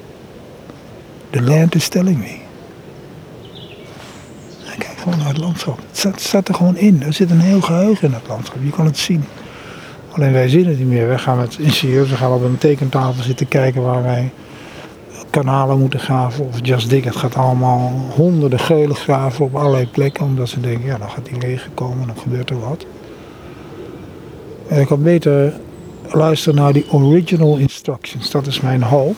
the land is telling me gewoon naar het landschap. Het staat, er gewoon in. Er zit een heel geheugen in het landschap. Je kan het zien. Alleen wij zien het niet meer. Wij gaan met ingenieurs, we gaan op een tekentafel zitten kijken waar wij kanalen moeten graven. Of Just Dig, het gaat allemaal honderden geulen graven op allerlei plekken. Omdat ze denken, ja dan gaat die regen komen, dan gebeurt er wat. Ik kan beter luisteren naar die original instructions. Dat is mijn hoop.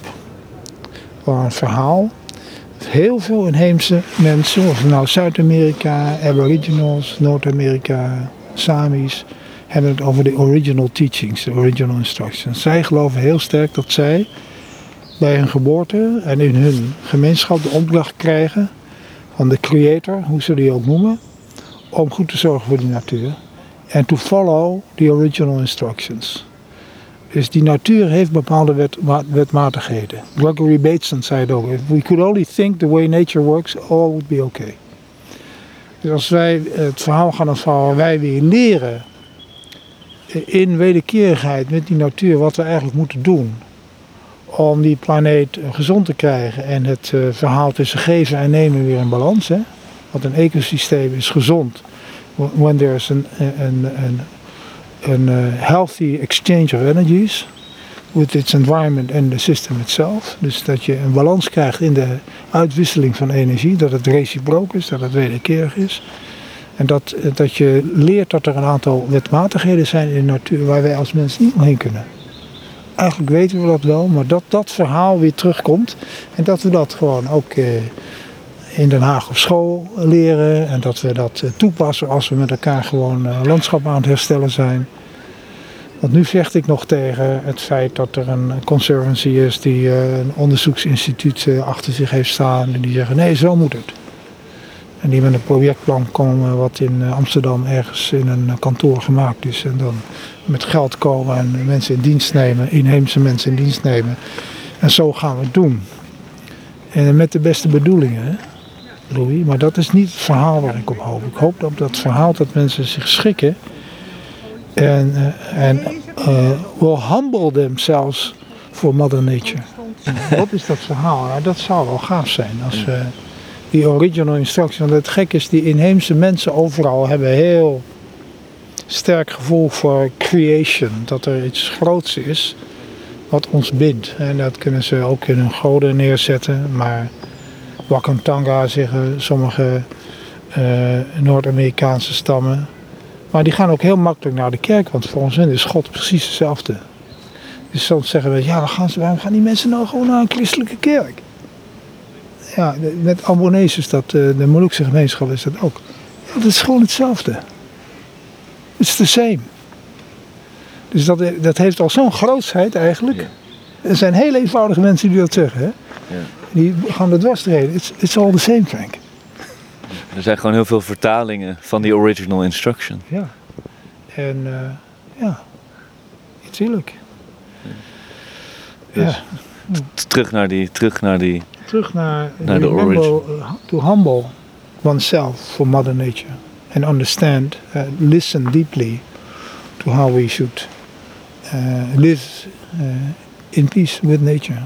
Waar een verhaal heel veel inheemse mensen, of nou Zuid-Amerika, Aboriginals, Noord-Amerika, Samis, hebben het over de original teachings, de original instructions. Zij geloven heel sterk dat zij bij hun geboorte en in hun gemeenschap de opdracht krijgen van de creator, hoe ze die ook noemen, om goed te zorgen voor de natuur. En to follow the original instructions. Dus die natuur heeft bepaalde wet, wetmatigheden. Gregory Bateson zei het ook. If we could only think the way nature works, all would be okay. Dus als wij het verhaal gaan ontvangen, wij weer leren in wederkerigheid met die natuur wat we eigenlijk moeten doen om die planeet gezond te krijgen en het uh, verhaal tussen geven en nemen weer in balans. Hè? Want een ecosysteem is gezond when there's an, an, an, an uh, healthy exchange of energies with its environment and the system itself. Dus dat je een balans krijgt in de uitwisseling van energie, dat het reciprook is, dat het wederkerig is. En dat, dat je leert dat er een aantal wetmatigheden zijn in de natuur waar wij als mens niet omheen kunnen. Eigenlijk weten we dat wel, maar dat dat verhaal weer terugkomt en dat we dat gewoon ook eh, in Den Haag op school leren en dat we dat eh, toepassen als we met elkaar gewoon eh, landschap aan het herstellen zijn. Want nu vecht ik nog tegen het feit dat er een conservancy is die eh, een onderzoeksinstituut achter zich heeft staan en die zeggen nee, zo moet het. En die met een projectplan komen wat in Amsterdam ergens in een kantoor gemaakt is. En dan met geld komen en mensen in dienst nemen, inheemse mensen in dienst nemen. En zo gaan we het doen. En met de beste bedoelingen. Maar dat is niet het verhaal waar ik op hoop. Ik hoop op dat verhaal dat mensen zich schikken. En, uh, en will humble themselves for Mother Nature. Wat is dat verhaal? Dat zou wel gaaf zijn als we die original instructie. Want het gek is, die inheemse mensen overal hebben heel sterk gevoel voor creation. Dat er iets groots is wat ons bindt. En dat kunnen ze ook in hun goden neerzetten. Maar Wakantanga zeggen sommige uh, Noord-Amerikaanse stammen. Maar die gaan ook heel makkelijk naar de kerk, want volgens hen is God precies hetzelfde. Dus soms zeggen we, ja, gaan ze, waarom gaan die mensen nou gewoon naar een christelijke kerk? Ja, met Ambonese is dat, eh, de Molukse gemeenschap is dat ook. Ja, dat is gewoon hetzelfde. It's the same. Dus dat, dat heeft al zo'n grootsheid eigenlijk. Er zijn heel eenvoudige mensen die dat zeggen. Hè? Ja. Die gaan er dwars treden. It's, it's all the same, Frank. Er zijn gewoon heel veel vertalingen van die original instruction. Ja. En uh, ja, natuurlijk. Dus ja. terug naar die, terug naar die. Terug naar, naar de origin. Uh, to humble oneself for Mother Nature and understand, uh, listen deeply to how we should uh, live uh, in peace with nature.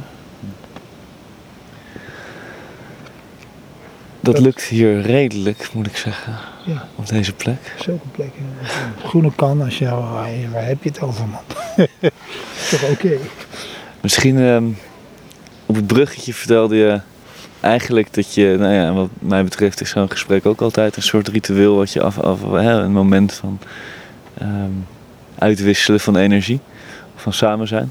Dat lukt hier redelijk, moet ik zeggen. Ja. Op deze plek. Zulke plekken. Groene kan, als je, waar heb je het over, man? toch oké? Misschien uh, op het bruggetje vertelde je eigenlijk dat je, nou ja, wat mij betreft is zo'n gesprek ook altijd een soort ritueel wat je af, af hè, een moment van um, uitwisselen van energie, van samen zijn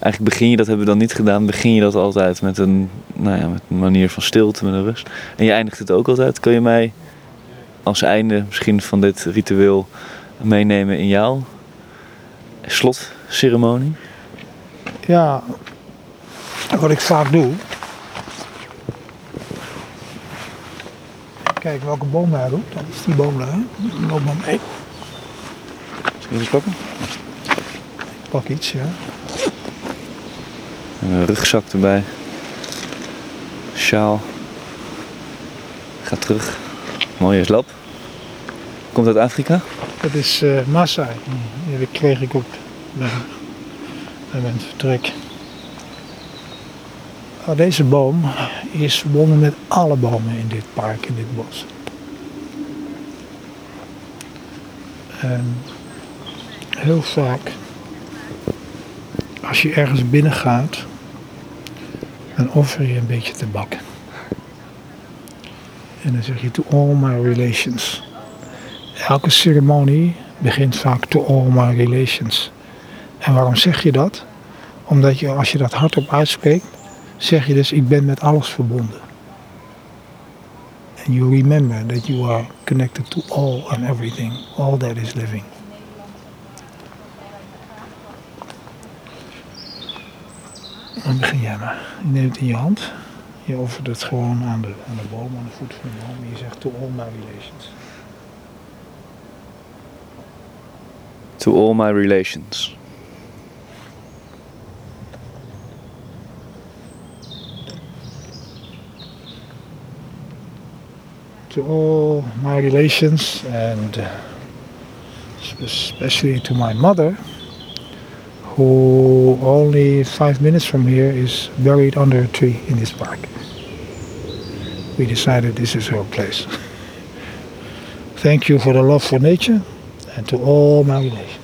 eigenlijk begin je, dat hebben we dan niet gedaan, begin je dat altijd met een, nou ja, met een manier van stilte, met een rust. En je eindigt het ook altijd. Kun je mij als einde misschien van dit ritueel meenemen in jouw slotceremonie? Ja, wat ik vaak doe. Kijk welke boom daar roept. Dat is die boom daar. Loop maar mee. Zal eens pakken? Ik pak iets, ja. Een rugzak erbij. Sjaal. Ga terug. Mooie slap. Komt uit Afrika? Dat is uh, Maasai. Die kreeg ik op bij, mijn vertrek. Oh, deze boom is verbonden met alle bomen in dit park, in dit bos. En heel vaak, als je ergens binnen gaat, dan offer je een beetje tabak. En dan zeg je to all my relations. Elke ceremonie begint vaak to all my relations. En waarom zeg je dat? Omdat je, als je dat hardop uitspreekt, zeg je dus ik ben met alles verbonden. And you remember that you are connected to all and everything, all that is living. Dan begin jij maar. Je neemt het in je hand. Je offert het gewoon aan de, aan de boom, aan de voet van de boom. En je zegt to all my relations. To all my relations. to all my relations and especially to my mother, who only five minutes from here is buried under a tree in this park. We decided this is her place. Thank you for the love for nature and to all my relations.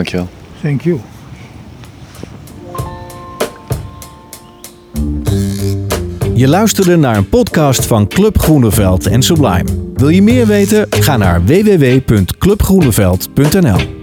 Dankjewel. Thank you. Je luisterde naar een podcast van Club Groeneveld en Sublime. Wil je meer weten? Ga naar www.clubgroeneveld.nl